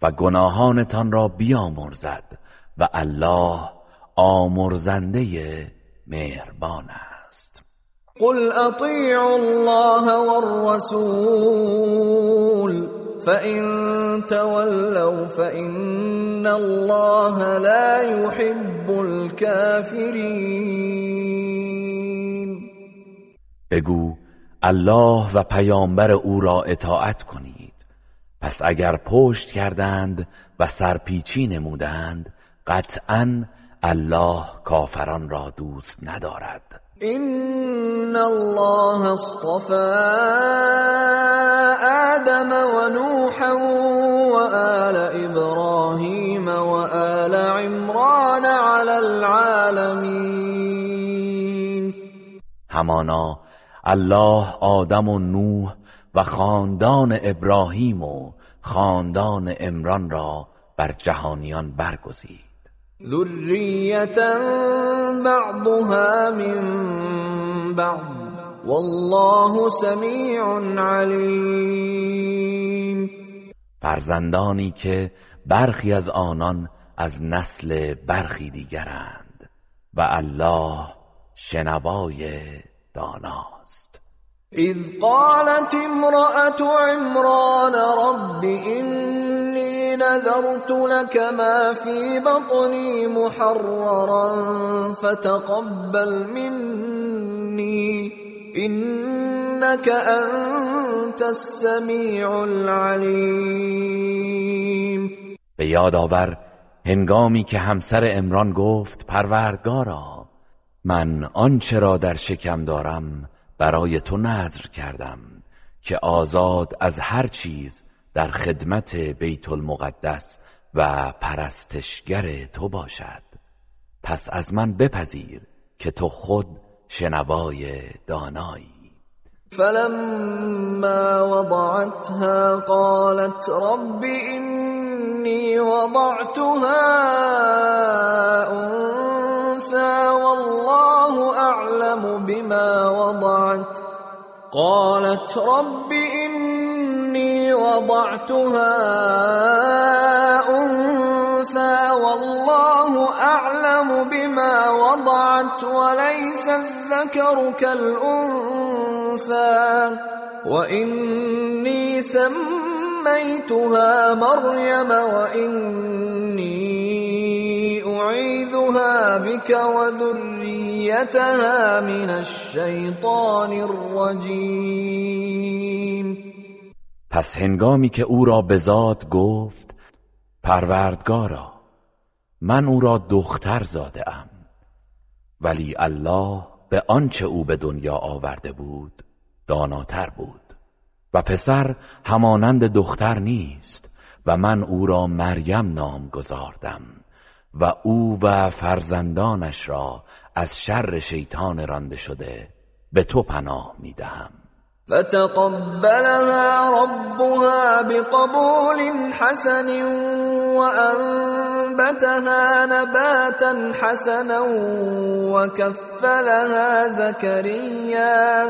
و گناهانتان را بیامرزد و الله آمرزنده مهربان است. قل اطیعوا الله والرسول فإن تولوا فإن الله لا يحب الكافرین. بگو الله و پیامبر او را اطاعت کنید. پس اگر پشت کردند و سرپیچی نمودند قطعا الله کافران را دوست ندارد. ان الله اصطفى آدم ونوحا وآل ابراهیم وآل عمران على العالمین همانا الله آدم و نوح و خاندان ابراهیم و خاندان عمران را بر جهانیان برگزید. ذریتا بعضها من بعض والله سمیع علیم. فرزندانی که برخی از آنان از نسل برخی دیگرند و الله شنوای داناست. اذ قالت امرأة عمران رب إني نذرت لك ما في بطني محررا فتقبل مني. إنك أنت السميع العليم. به یاد آور هنگامی که همسر امران گفت پروردگارا من آنچه را در شکم دارم برای تو نظر کردم که آزاد از هر چیز در خدمت بیت المقدس و پرستشگر تو باشد. پس از من بپذیر که تو خود شنوای دانایی. فلما وضعتها قالت رب إني وضعتها والله أعلم بما وضعت. قالت رب إني وضعتها أنثى والله أعلم بما وضعت وليس الذكر كالأنثى. وإني سميتها مريم وإني أعيذها بك وذريتها من الشيطان الرجيم. پس هنگامی که او را به ذات گفت پروردگارا من او را دختر زاده ام. ولی الله به آنچه او به دنیا آورده بود داناتر بود. و پسر همانند دختر نیست و من او را مریم نام گذاردم و او و فرزندانش را از شر شیطان رانده شده به تو پناه می‌دهم فتقبلها ربها بقبول حسن وأنبتها نباتا حسنا وكفلها زكريا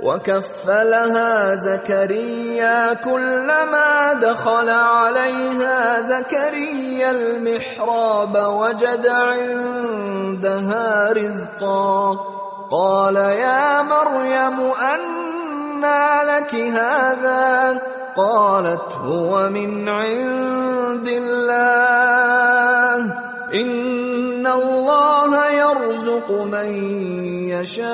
وكفلها زكريا كلما دخل عليها زكريا المحراب وجد عندها رزقا. قال يا مريم أنى لك هذا؟ قالت هو من عند الله. إن الله يرزق من يشاء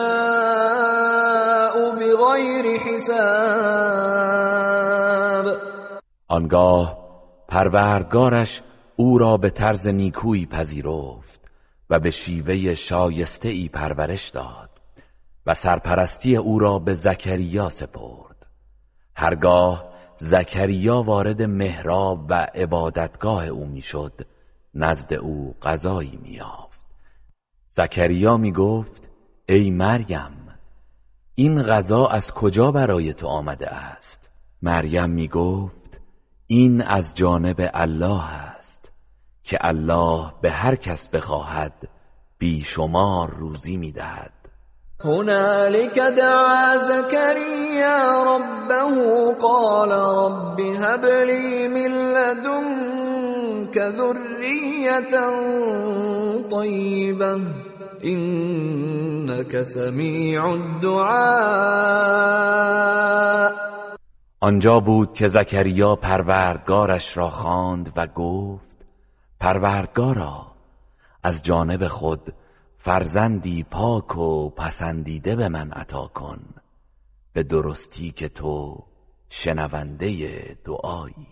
بغير حساب. آنگاه پروردگارش او را به طرز نیکویی پذیرفت و به شیوه شایسته ای پرورش داد و سرپرستی او را به زکریا سپرد. هرگاه زکریا وارد محراب و عبادتگاه او می‌شد نزد او غذایی میافت زکریا می‌گفت ای مریم این غذا از کجا برای تو آمده است؟ مریم می‌گفت این از جانب الله است که الله به هر کس بخواهد بیشمار روزی می‌دهد. هنالك دعا زكريا ربه قال رب هب لي من لدنك ذرية طيبة. إنك سميع الدعاء. آنجا بود که زکریا پروردگارش را خواند و گفت پروردگارا از جانب خود فرزندی پاک و پسندیده به من عطا کن به درستی که تو شنونده دعایی.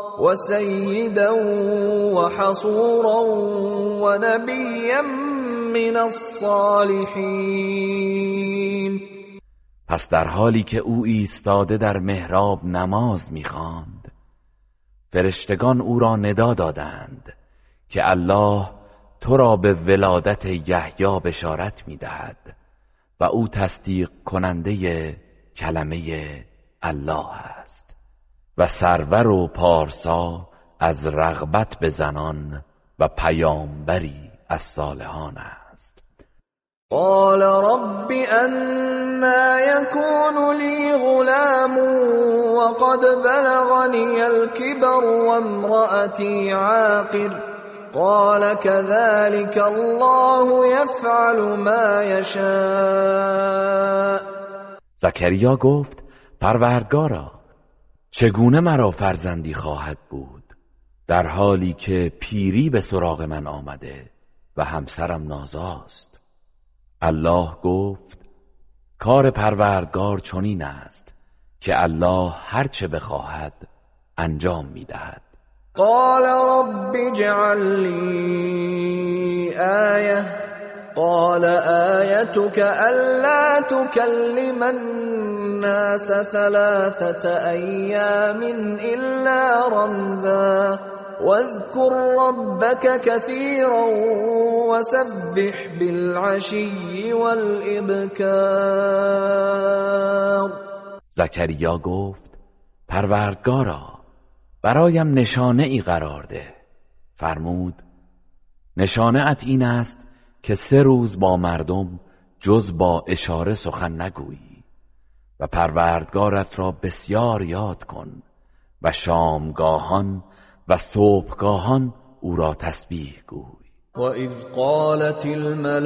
وسيدا وحصورا ونبيا من الصالحين. پس در حالی که او ایستاده در محراب نماز می‌خواند فرشتگان او را ندا دادند که الله تو را به ولادت یحیی بشارت می‌دهد و او تصدیق کننده کلمه الله است. و سرور و پارسا از رغبت به زنان و پیامبری از صالحان است. قال رب أنا يكون لي غلام وقد بلغني الكبر وامرأتي عاقر. قال كذلك الله يفعل ما يشاء. زکریا گفت پروردگارا چگونه مرا فرزندی خواهد بود؟ در حالی که پیری به سراغ من آمده و همسرم نازاست. الله گفت کار پروردگار چنین است که الله هرچه بخواهد انجام می‌دهد. قال رب اجعل لي آية قال آيتك ألا تكلم الناس ثلاثة أيام إلا رمزا واذكر ربك كثيرا وسبح بالعشي والإبكار. زکریا گفت پروردگارا برایم نشانه ای قرار ده. فرمود نشانه ات این است که سه روز با مردم جز با اشاره سخن نگویی و پروردگارت را بسیار یاد کن و شامگاهان و صبحگاهان او را تسبیح گوی. وإذ قالت الملائكة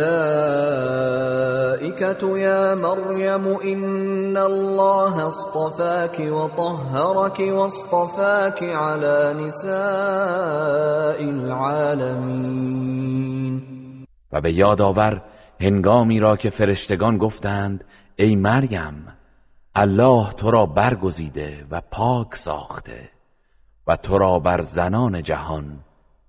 يا مريم إن الله اصطفاك وطهرك واصطفاك على نساء العالمين و به یاد آور هنگامی را که فرشتگان گفتند ای مریم الله تو را برگزیده و پاک ساخته و تو را بر زنان جهان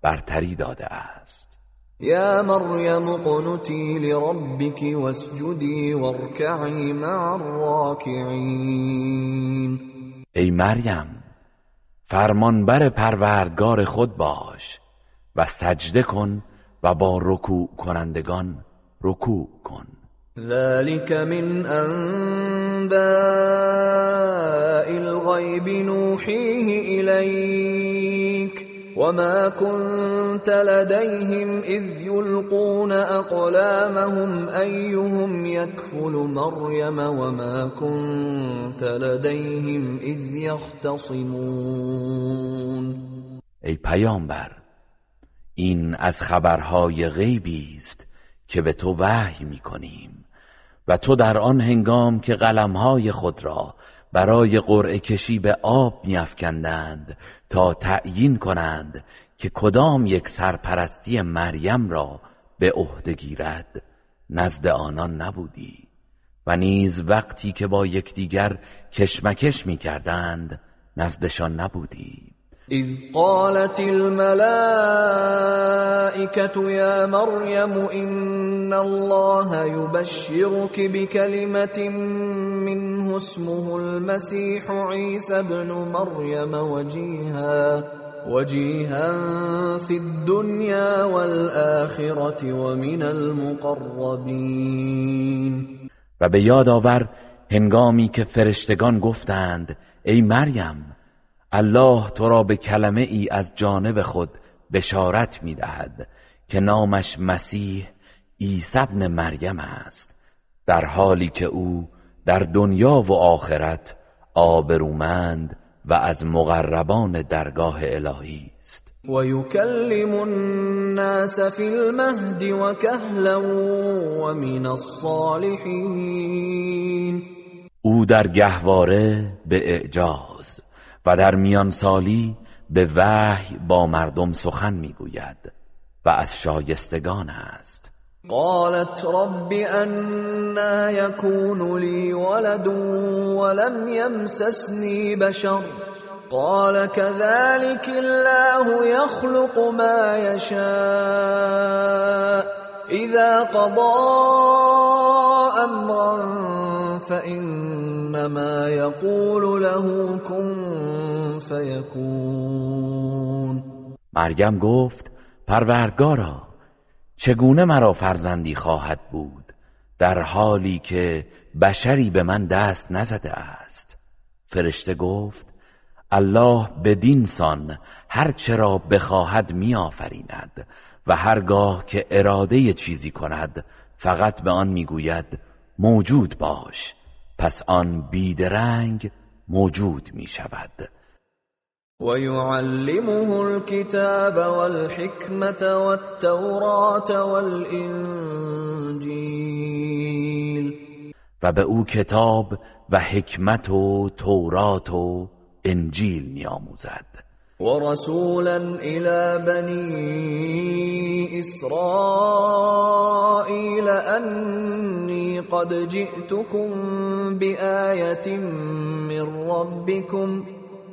برتری داده است. يا مريم اقنتي لربك واسجدي واركعي مع الراكعين ای مریم فرمانبر پروردگار خود باش و سجده کن و با رکوع کنندگان رکوع کن. ذلك من أنباء الغيب نوحيه إليك وما كنت لديهم إذ يلقون أقلامهم أيهم يكفل مريم وما كنت لديهم إذ يختصمون ای پیامبر این از خبرهای غیبی است که به تو وحی می‌کنیم و تو در آن هنگام که قلمهای خود را برای قرعه کشی به آب میافکندند تا تعیین کنند که کدام یک سرپرستی مریم را به عهده گیرد نزد آنان نبودی و نیز وقتی که با یکدیگر کشمکش می‌کردند نزدشان نبودی. اذ قالت الملائكة يا مريم إن الله يبشرك بكلمة منه اسمه المسيح عيسى ابن مريم وجيها وجيها في الدنيا والآخرة ومن المقربين. و به یاد آور هنگامی که فرشتگان گفتند ای مریم الله تو را به کلمه ای از جانب خود بشارت می دهد که نامش مسیح عیسی ابن مریم است در حالی که او در دنیا و آخرت آبرومند و از مقربان درگاه الهی است. و یکلم الناس فی المهد و کهلا و من الصالحین او در گهواره به اعجاز و در میان سالی به وحی با مردم سخن می‌گوید و از شایستگان است. قالت رب انا يكون لي ولد ولم يمسسني بشر. قال كذلك الله يخلق ما يشاء. اذا قضى امرا فانما يقول له كن فيكون مریم گفت پروردگارا چگونه مرا فرزندی خواهد بود در حالی که بشری به من دست نزده است؟ فرشته گفت الله بدین سان هر چرا بخواهد میآفریند و هرگاه که اراده چیزی کند فقط به آن می‌گوید موجود باش پس آن بیدرنگ موجود می شود ويعلمه الكتاب والحكمة والتوراة والإنجيل. و به أو کتاب و حکمت و تورات و انجیل میآموزد. ورسولا إلى بني إسرائيل أني قد جئتكم بآية من ربكم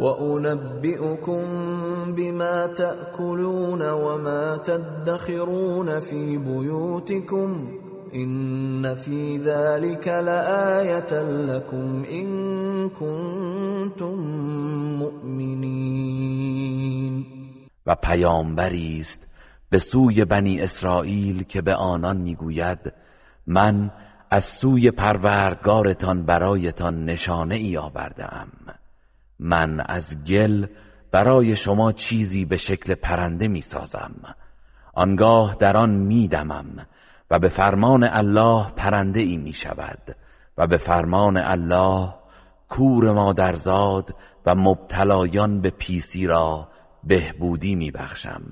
وأنبئكم بما تأكلون وما تدخرون في بيوتكم إن في ذلك لآية لكم إن كنتم مؤمنين. و پیامبری است به سوی بنی اسرائیل که به آنان می‌گوید من از سوی پروردگارتان برایتان نشانه ای آوردم من از گل برای شما چیزی به شکل پرنده می سازم. آنگاه در آن می دمم و به فرمان الله پرنده ای می شود و به فرمان الله کور مادرزاد و مبتلایان به پیسی را بهبودی می بخشم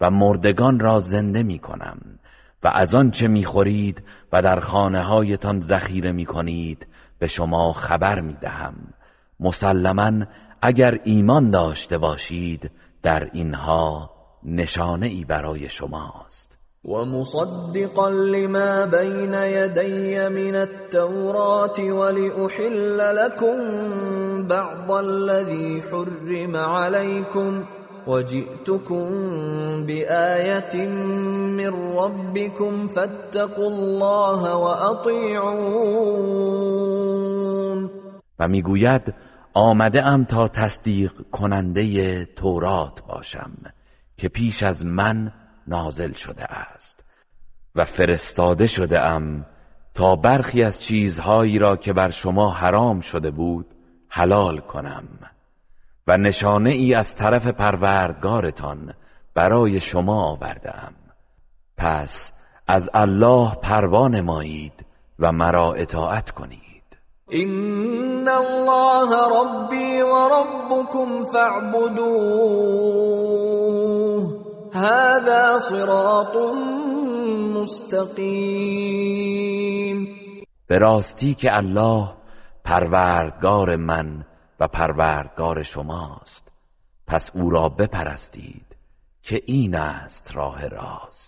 و مردگان را زنده می کنم و از آنچه می خورید و در خانه هایتان ذخیره می کنید به شما خبر می دهم. مسلما اگر ایمان داشته باشید در اینها نشانه ای برای شماست. ومصدقا لما بين يدي من التوراة ولأحل لكم بعض الذي حرم عليكم وجئتكم بآية من ربكم فاتقوا الله وأطيعون. و می‌گوید آمده ام تا تصدیق کننده تورات باشم که پیش از من نازل شده است و فرستاده شده ام تا برخی از چیزهایی را که بر شما حرام شده بود حلال کنم و نشانه ای از طرف پروردگارتان برای شما آوردم پس از الله پروا نمایید و مرا اطاعت کنید. این الله ربی و ربکم فاعبدوه. هذا صراط مستقیم به راستی که الله پروردگار من و پروردگار شماست. پس او را بپرستید که این است راه راست.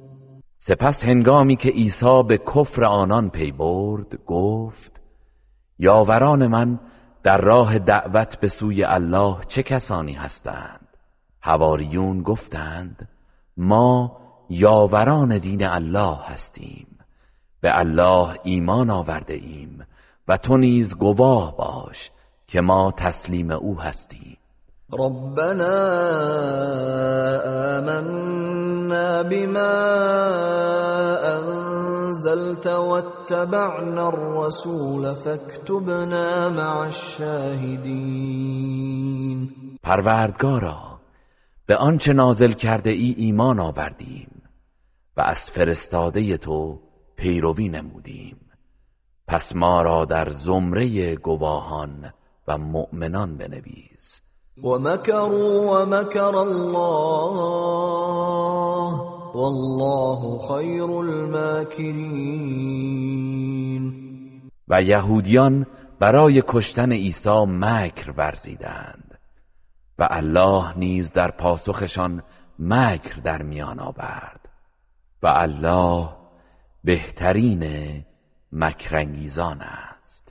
سپس هنگامی که عیسی به کفر آنان پی برد گفت یاوران من در راه دعوت به سوی الله چه کسانی هستند؟ حواریون گفتند ما یاوران دین الله هستیم به الله ایمان آورده ایم و تو نیز گواه باش که ما تسلیم او هستیم. ربنا آمنا بما انزلت واتبعنا الرسول فاكتبنا مع الشاهدین پروردگارا به آنچه نازل کرده ای ایمان آوردیم و از فرستاده تو پیروی نمودیم. پس ما را در زمره گواهان و مؤمنان بنویس. و مکروا و مکر الله والله خیر الماکرین و یهودیان برای کشتن عیسی مکر ورزیدند. و الله نیز در پاسخشان مکر در میان آورد. و الله بهترین مکرنگیزان است.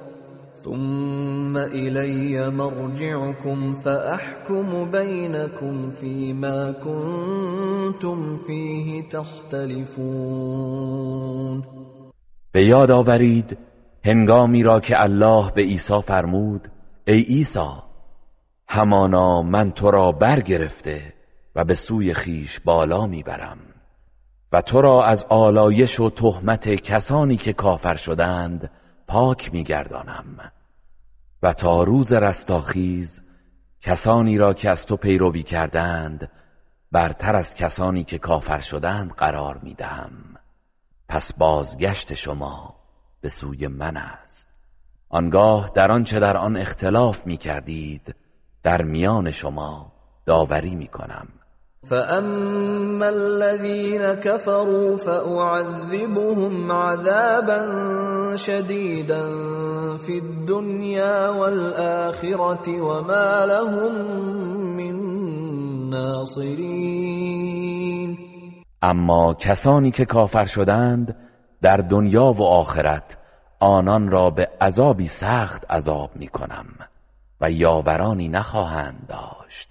ثم الي مرجعكم فاحكم بينكم فيما كنتم فيه تختلفون. به یاد آورید هنگامی را که الله به عیسی فرمود ای عیسی همانا من تو را برگرفته و به سوی خیش بالا می‌برم و تو را از آلایش و تهمت کسانی که کافر شدند پاک میگردانم. و تا روز رستاخیز کسانی را که از تو پیروی کردند برتر از کسانی که کافر شدند قرار می‌دهم. پس بازگشت شما به سوی من است. آنگاه در آنچه در آن اختلاف می کردید در میان شما داوری می کنم فاما الذين كفروا فاعذبهم عذابا شديدا في الدنيا والاخره وما لهم من ناصرين اما کسانی که کافر شدند در دنیا و آخرت آنان را به عذابی سخت عذاب می کنم و یاورانی نخواهند داشت.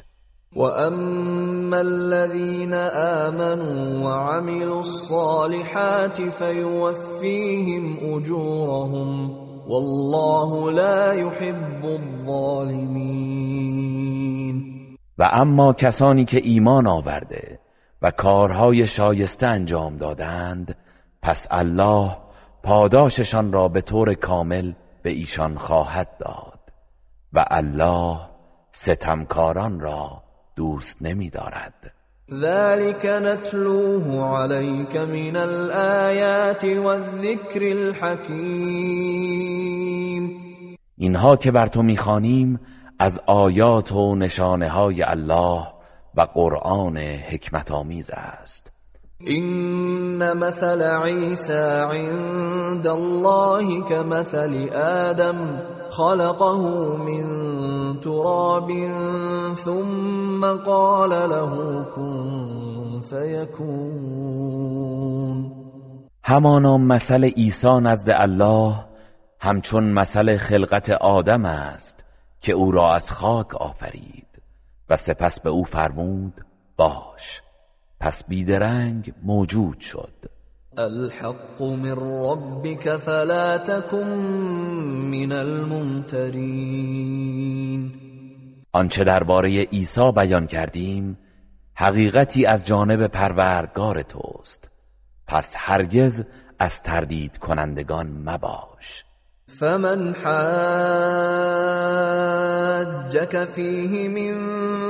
و اما الذين آمنوا وعملوا الصالحات فيوفيهم اجورهم والله لا يحب الظالمين. و اما کسانی که ایمان آورده و کارهای شایسته انجام دادند پس الله پاداششان را به طور کامل به ایشان خواهد داد و الله ستمکاران را دوست نمی دارد ذلك نتلوه عليك من الآيات والذكر الحكيم. اینها که بر تو می‌خوانیم از آیات و نشانه های الله و قرآن حکمت آمیز است. این مثل عیسی عند الله كمثل آدم خلقه من تراب ثم قال له كن فيكون. همانا مثل عیسی نزد الله همچون مثل خلقت آدم است که او را از خاک آفرید. و سپس به او فرمود باش. پس بیدرنگ موجود شد. الحق من ربك فلا تكن من الممترین. آنچه درباره عیسی بیان کردیم حقیقتی از جانب پروردگار توست. پس هرگز از تردید کنندگان مباش. فمن حاجك فيه من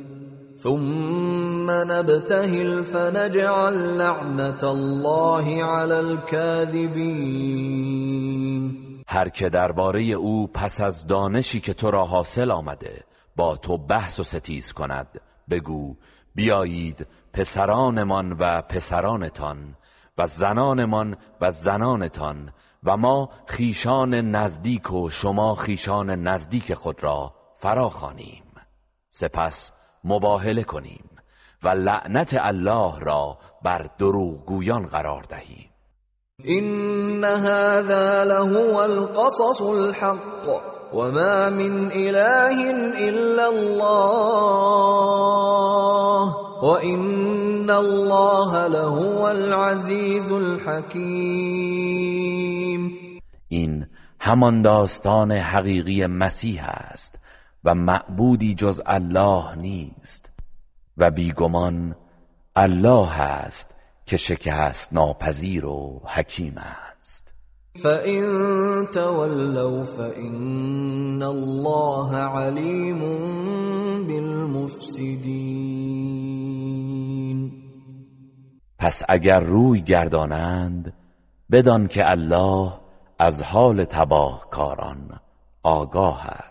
ثم نبتهل فنجعل لعنة الله على الكاذبين. هر که درباره او پس از دانشی که تو را حاصل آمده با تو بحث و ستیز کند. بگو بیایید پسرانمان و پسرانتان و زنانمان و زنانتان و ما خیشان نزدیک و شما خیشان نزدیک خود را فراخوانیم. سپس مباهله کنیم و لعنت الله را بر دروغگویان قرار دهیم. إن هذا لهو القصص الحق وما من إله إلا الله وإن الله لهو العزيز الحكيم این همان داستان حقیقی مسیح است و معبودی جز الله نیست. و بیگمان الله است که شکست ناپذیر و حکیم است. فَإِن تَوَلَّوْا فَإِنَّ اللَّهَ عَلِيمٌ بِالْمُفْسِدِينَ. پس اگر روی گردانند بدان که الله از حال تباه کاران آگاه است.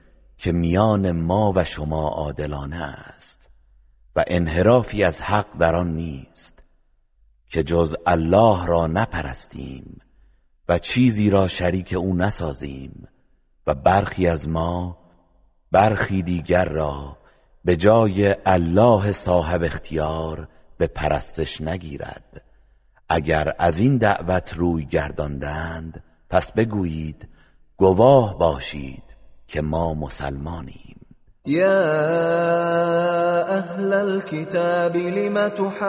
که میان ما و شما عادلانه است و انحرافی از حق در آن نیست که جز الله را نپرستیم و چیزی را شریک او نسازیم و برخی از ما برخی دیگر را به جای الله صاحب اختیار به پرستش نگیرد. اگر از این دعوت روی گرداندند پس بگویید گواه باشید. که ما مسلمانیم. يا أهل الكتاب لم تحاجون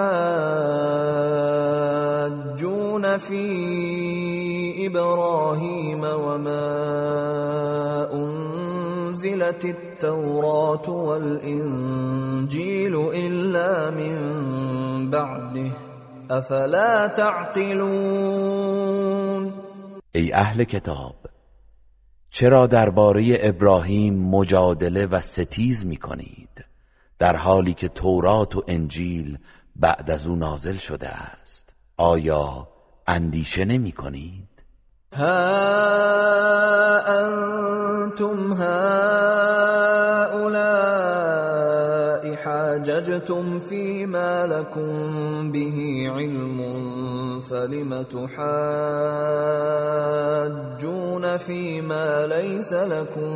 في إبراهيم وما أنزلت التوراة والإنجيل إلا من بعده أفلا تعقلون؟ ای أهل کتاب چرا درباره ابراهیم مجادله و ستیز می کنید در حالی که تورات و انجیل بعد از او نازل شده است. آیا اندیشه نمی کنید ها انتم هؤلاء احتججتم فيما لكم به علم فلم تحاجون فيما ليس لكم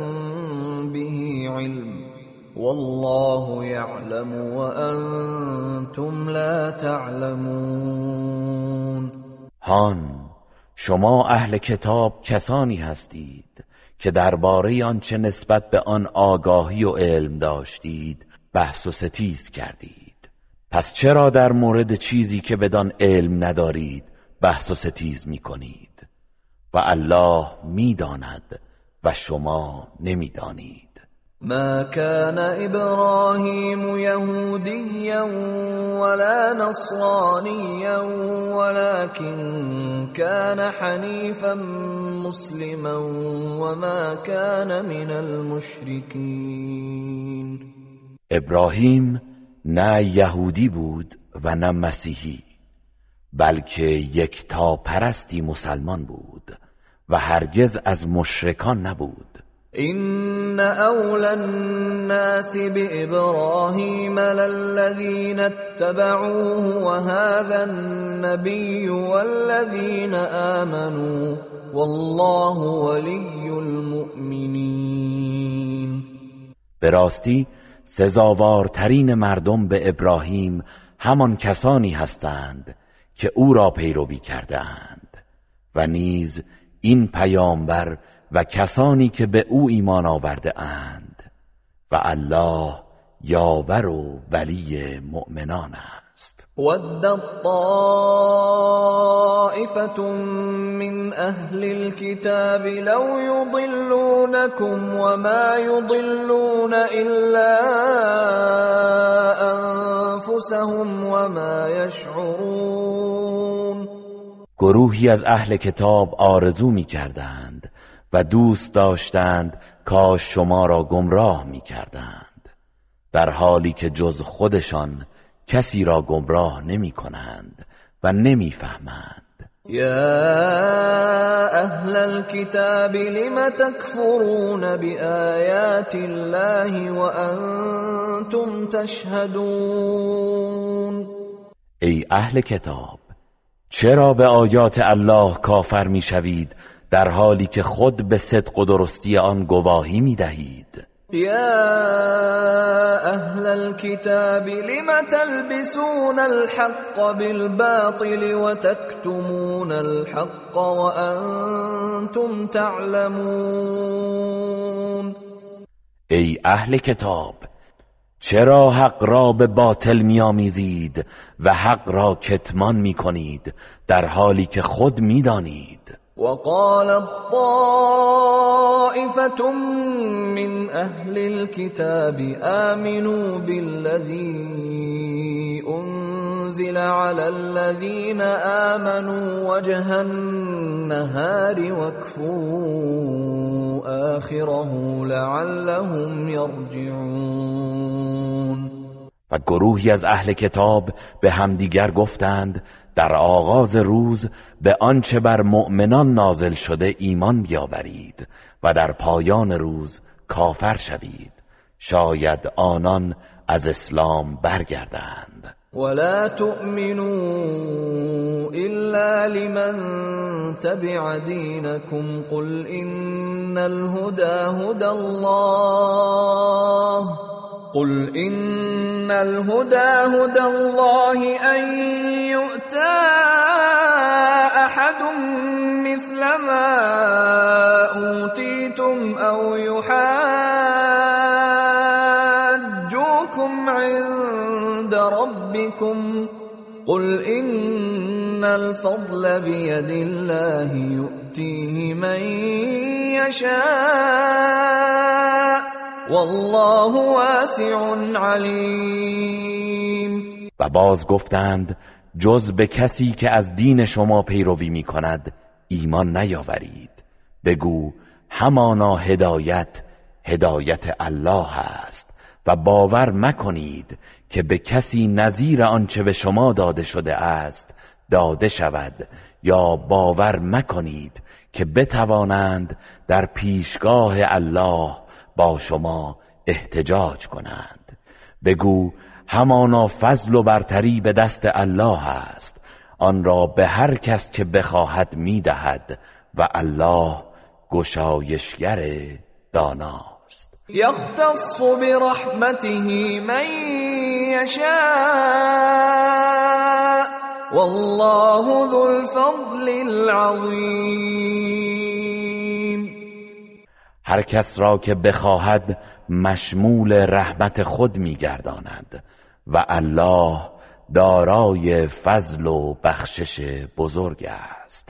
به علم؟ والله يعلم وانتم لا تعلمون. هان شما اهل کتاب کسانی هستید که درباره آنچه نسبت به آن آگاهی و علم داشتید. بحث و ستیز کردید. پس چرا در مورد چیزی که بدان علم ندارید بحث و ستیز می کنید و الله می‌داند و شما نمی‌دانید. ما كان ابراهيم يهوديا ولا نصرانيا ولكن كان حنيفا مسلما وما كان من المشركين. ابراهیم نه یهودی بود و نه مسیحی بلکه یک تا پرستی مسلمان بود و هرگز از مشرکان نبود. ان اولى الناس بابراهيم للذين اتبعوه وهذا النبي والذين امنوا والله ولي المؤمنين. به راستی سزاوارترین مردم به ابراهیم همان کسانی هستند که او را پیروی کردند و نیز این پیامبر و کسانی که به او ایمان آورده اند و الله یاور و ولی مؤمنان است. ود طائفة من اهل الكتاب لو يضلونكم وما يضلون الا انفسهم وما يشعرون گروهی از اهل کتاب آرزو می کردند و دوست داشتند کاش شما را گمراه می کردند در حالی که جز خودشان کسی را گمراه نمی کنند و نمی فهمند. یا اهل الكتاب لم تكفرون بآیات الله وانتم تشهدون؟ ای اهل کتاب چرا به آیات الله کافر می‌شوید در حالی که خود به صدق و درستی آن گواهی می دهید؟ یا اهل الكتاب لم تلبسون الحق بالباطل وتكتمون الحق وانتم تعلمون؟ ای اهل کتاب چرا حق را به باطل میآمیزید و حق را کتمان می کنید در حالی که خود می‌دانید؟ وقال الطائفة من أهل الكتاب آمنوا بالذي أنزل على الذين آمنوا وجه النهار واكفروا آخره لعلهم يرجعون. و گروهی از اهل کتاب به همدیگر گفتند در آغاز روز به آنچه بر مؤمنان نازل شده ایمان بیاورید و در پایان روز کافر شوید. شاید آنان از اسلام برگردند. ولا تؤمنوا الا لمن تبع دينكم. قل ان الهدى هدى الله. قل إن الهدى هدى الله أن يؤتى أحد مثل ما أوتيتم أو يحاجوكم عند ربكم قل إن الفضل بيد الله يؤتيه من يشاء والله واسع علیم و باز گفتند جز به کسی که از دین شما پیروی می کند ایمان نیاورید. بگو همانا هدایت هدایت الله است. و باور مکنید که به کسی نظیر آنچه به شما داده شده است داده شود. یا باور مکنید که بتوانند در پیشگاه الله با شما احتجاج کنند. بگو همانا فضل و برتری به دست الله است. آن را به هر کس که بخواهد می‌دهد و الله گشایشگر داناست. یختص برحمته من یشاء. والله ذو الفضل العظیم. هر کس را که بخواهد مشمول رحمت خود میگرداند و الله دارای فضل و بخشش بزرگ است.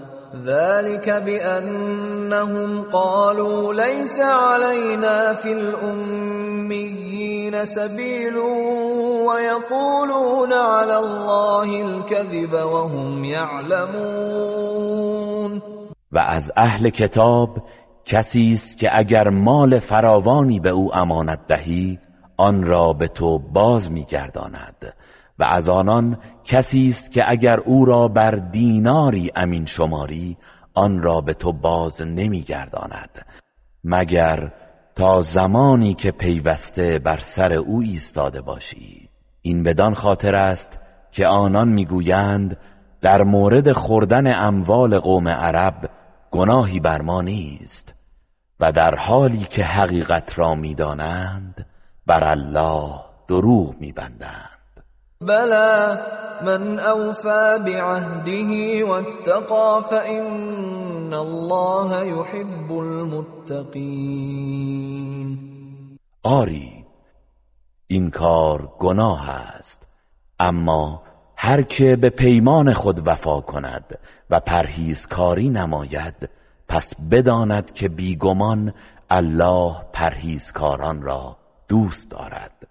ذلك بأنهم قالوا ليس علينا في الأميين سبيل ويقولون على الله الكذب وهم يعلمون. و از اهل کتاب کسی است که اگر مال فراوانی به او امانت دهی آن را به تو باز میگرداند. و از آنان کسی است که اگر او را بر دیناری امین شماری آن را به تو باز نمیگرداند. مگر تا زمانی که پیوسته بر سر او ایستاده باشی. این بدان خاطر است که آنان می‌گویند در مورد خوردن اموال قوم عرب گناهی بر ما نیست و در حالی که حقیقت را می‌دانند بر الله دروغ میبندند. بلى من اوفى بعهده واتقى فإن الله يحب المتقين. آری این کار گناه است اما هر که به پیمان خود وفا کند و پرهیزکاری نماید پس بداند که بیگمان الله پرهیزکاران را دوست دارد.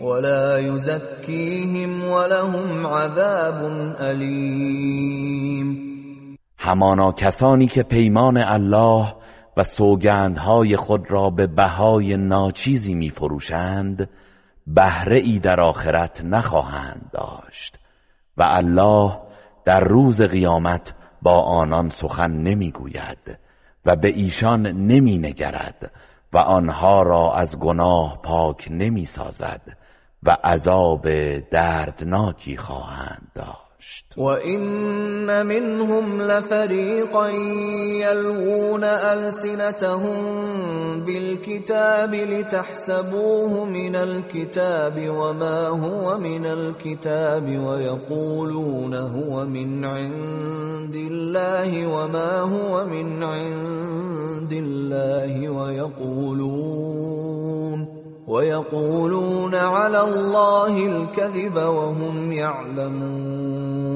ولا يزكيهم ولهم عذاب علیم همانا کسانی که پیمان الله و سوگندهای خود را به بهای ناچیزی میفروشند بهره ای در آخرت نخواهند داشت و الله در روز قیامت با آنان سخن نمی‌گوید و به ایشان نمی نگرد و آنها را از گناه پاک نمی سازد و عذاب دردناکی خواهند داشت. و این منهم لفریقا یلوون السنتهم بالكتاب لتحسبوه من الكتاب وما هو من الكتاب ويقولون هو من عند الله وما هو من عند الله ويقولون ويقولون على الله الكذب وهم يعلمون.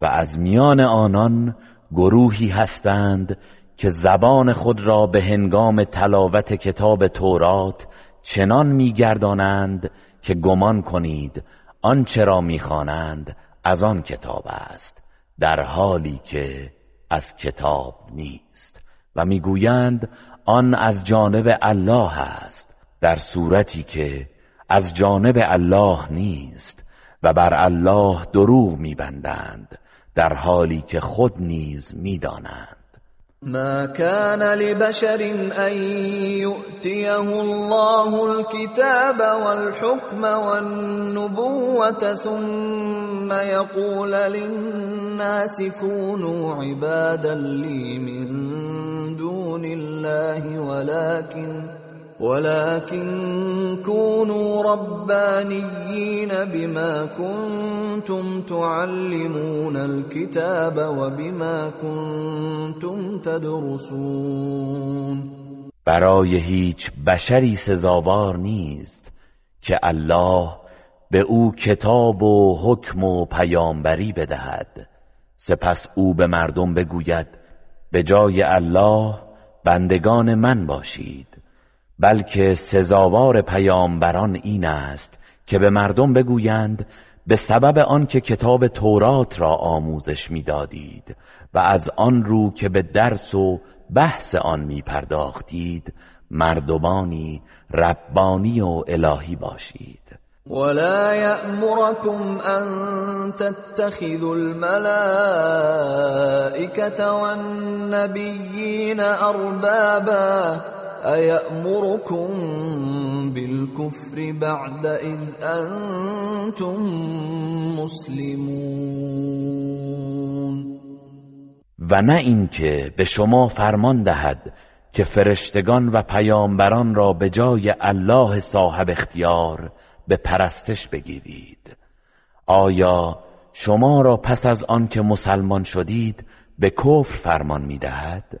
و از میان آنان گروهی هستند که زبان خود را به هنگام تلاوت کتاب تورات چنان میگردانند که گمان کنید آنچه را می‌خوانند از آن کتاب است در حالی که از کتاب نیست. و می‌گویند آن از جانب الله است. در صورتی که از جانب الله نیست و بر الله دروغ میبندند در حالی که خود نیز می‌دانند. ما كان لبشر ان يؤتيه الله الكتاب والحكم والنبوة ثم يقول للناس كونوا عبادا لي من دون الله ولكن ولكن كونوا ربانيين بما كنتم تعلمون الكتاب وبما كنتم تدرسون. برای هیچ بشری سزاوار نیست که الله به او کتاب و حکم و پیامبری بدهد. سپس او به مردم بگوید به جای الله بندگان من باشید. بلکه سزاوار پیامبران این است که به مردم بگویند به سبب آنکه کتاب تورات را آموزش می‌دادید و از آن رو که به درس و بحث آن می پرداختید مردمانی ربانی و الهی باشید. ولا يأمركم أن تتخذوا الملائكة والنبيين أربابا أيأمركم بالكفر بعد إذ أنتم مسلمون؟ و نه اینکه به شما فرمان دهد که فرشتگان و پیامبران را به جای الله صاحب اختیار به پرستش بگیرید. آیا شما را پس از آن که مسلمان شدید به کفر فرمان می‌دهد؟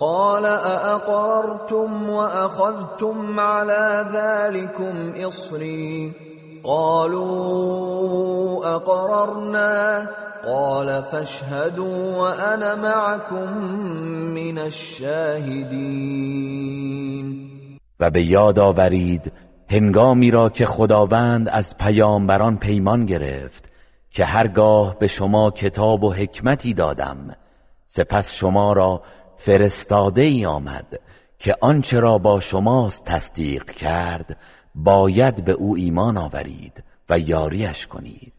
قال أأقررتم وأخذتم على ذلكم إصري؟ قالوا أقررنا. قال فاشهدوا وأنا معكم من الشاهدين. و به یاد آورید هنگامی را که خداوند از پیامبران پیمان گرفت که هرگاه به شما کتاب و حکمتی دادم سپس شما را فرستاده ای آمد که آنچه را با شماست تصدیق کرد باید به او ایمان آورید و یاریش کنید.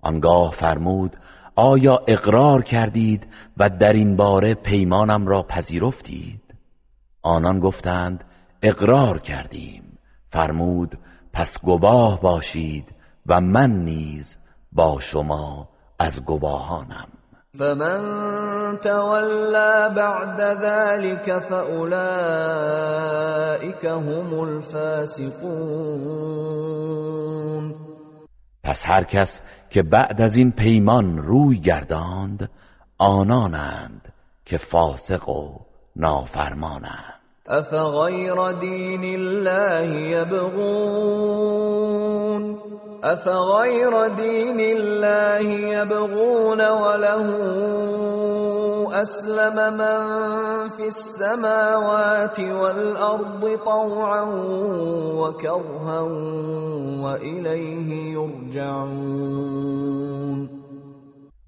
آنگاه فرمود آیا اقرار کردید و در این باره پیمانم را پذیرفتید؟ آنان گفتند اقرار کردیم. فرمود پس گواه باشید و من نیز با شما از گواهانم. فمن تولى بعد ذلك فاولئك هم الفاسقون پس هر کس که بعد از این پیمان روی گرداند آنانند که فاسق و نافرمانند. افغیر دین الله یبغون افغیر دین الله یبغون وله اسلم من فی السماوات والارض طوعا وكرها والیه یرجعون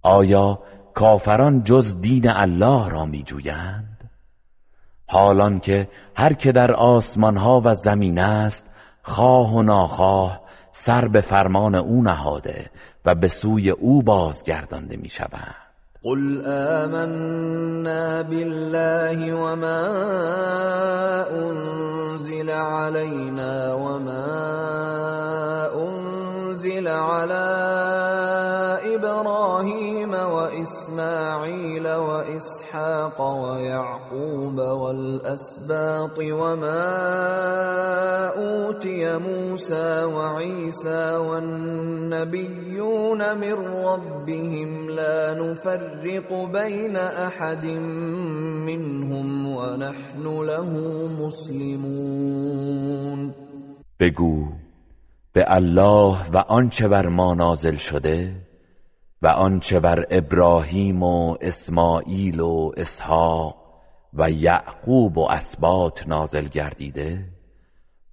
آیا کافران جز دین الله را می جویند؟ حالان که هر که در آسمان ها و زمین است خواه و ناخواه سر به فرمان او نهاده و به سوی او بازگردانده می شود. قل آمنا بالله وما انزل علينا وما انزل على إبراهيم وإسماعيل وإسحاق ويعقوب والأسباط وما أوتي موسى وعيسى والنبيون من ربهم لا نفرق بين أحد منهم ونحن له مسلمون. بگو به الله و آنچه بر ما نازل شده و آنچه بر ابراهیم و اسماعیل و اسحاق و یعقوب و اسبات نازل گردیده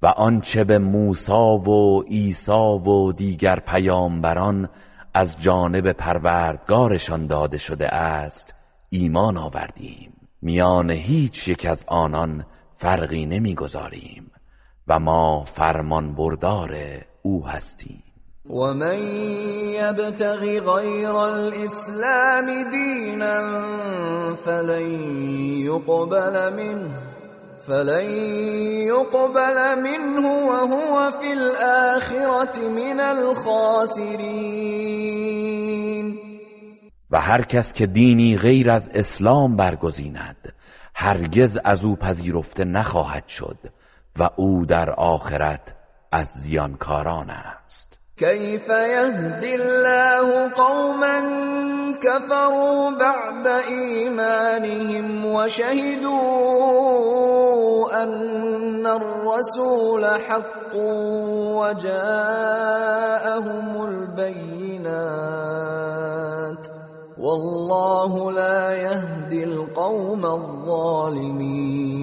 و آنچه به موسی و عیسی و دیگر پیامبران از جانب پروردگارشان داده شده است ایمان آوردیم. میان هیچ یک از آنان فرقی نمی‌گذاریم و ما فرمان بردار او هستیم. ومن يبتغ غير الاسلام دينا فلن يقبل منه فلن يقبل منه وهو في الآخرة من الخاسرین و هر کس که دینی غیر از اسلام برگزیند هرگز از او پذیرفته نخواهد شد و او در آخرت از زیانکاران است. كيف يهدي الله قوما كفروا بعد إيمانهم وشهدوا أن الرسول حق وجاءهم البينات والله لا يهدي القوم الظالمين.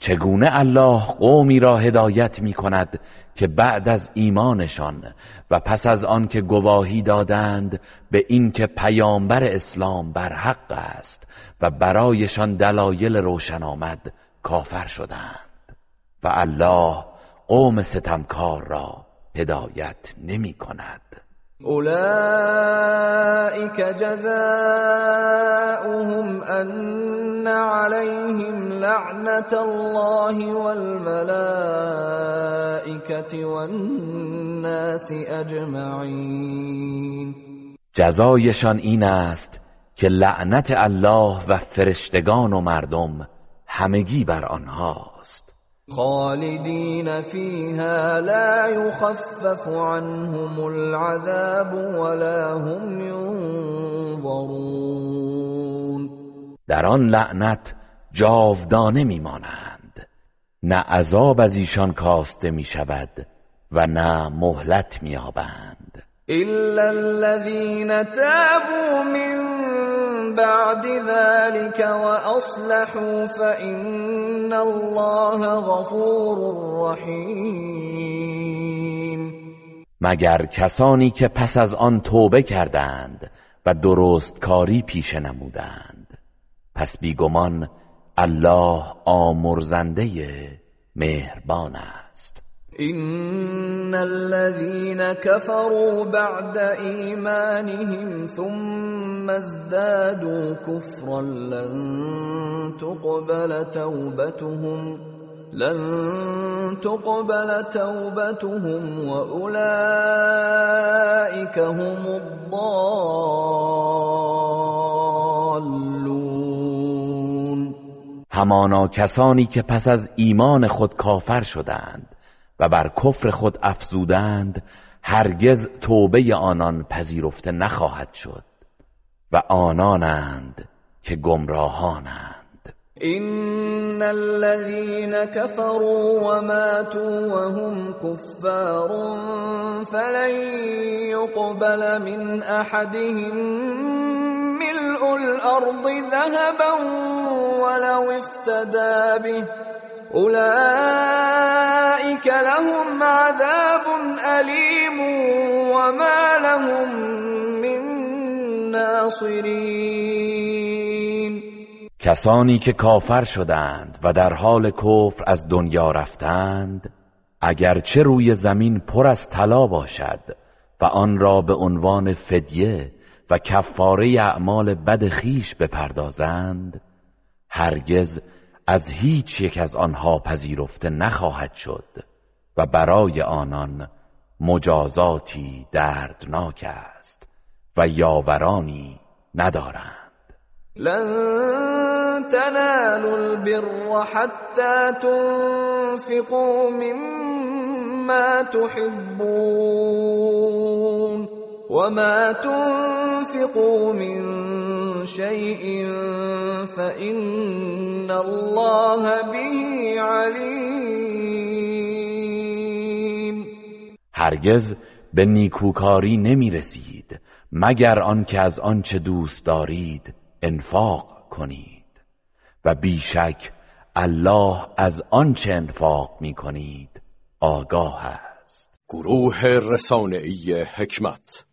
چگونه الله قومی را هدایت می کند که بعد از ایمانشان و پس از آن که گواهی دادند به اینکه پیامبر اسلام بر حق است و برایشان دلایل روشن آمد کافر شدند. و الله قوم ستمکار را هدایت نمی کند اولئك جزاؤهم ان عليهم لعنة الله والملائكة والناس اجمعین جزایشان این است که لعنت الله و فرشتگان و مردم همگی بر آنهاست خالدين فيها لا يخفف عنهم العذاب ولا هم ينظرون. در آن لعنت جاودانه میمانند. نه عذاب از ایشان کاسته می شود و نه مهلت میابند الا الذين تابوا من بعد ذلك واصلحوا فان الله غفور رحیم مگر کسانی که پس از آن توبه کردند و درست کاری پیش نمودند. پس بیگمان الله آمرزنده مهربان است. ان الذين كفروا بعد ايمانهم ثم ازدادوا كفرا لن تقبل توبتهم لن تقبل توبتهم واولئك هم الضالون همانا کسانی که پس از ایمان خود کافر شدند. و بر کفر خود افزودند هرگز توبه آنان پذیرفته نخواهد شد و آنانند که گمراهانند. ان الذين كفروا وماتوا وهم كفار فلن يقبل من احدهم ملء الارض ذهبا ولو افتدى به اولئك لهم عذاب الیم وما لهم من ناصرین کسانی که کافر شدند و در حال کفر از دنیا رفتند اگرچه روی زمین پر از طلا باشد و آن را به عنوان فدیه و کفاره اعمال بد خیش بپردازند هرگز از هیچ یک از آنها پذیرفته نخواهد شد و برای آنان مجازاتی دردناک است و یاورانی ندارند. لن تنالوا البر حتى تنفقوا مما تحبون. وما تنفقوا من شيء فإن الله به علیم هرگز به نیکوکاری نمی رسید مگر آنکه از آنچه دوست دارید انفاق کنید. و بیشک الله از آنچه انفاق می کنید آگاه است. گروه رسانه‌ای حکمت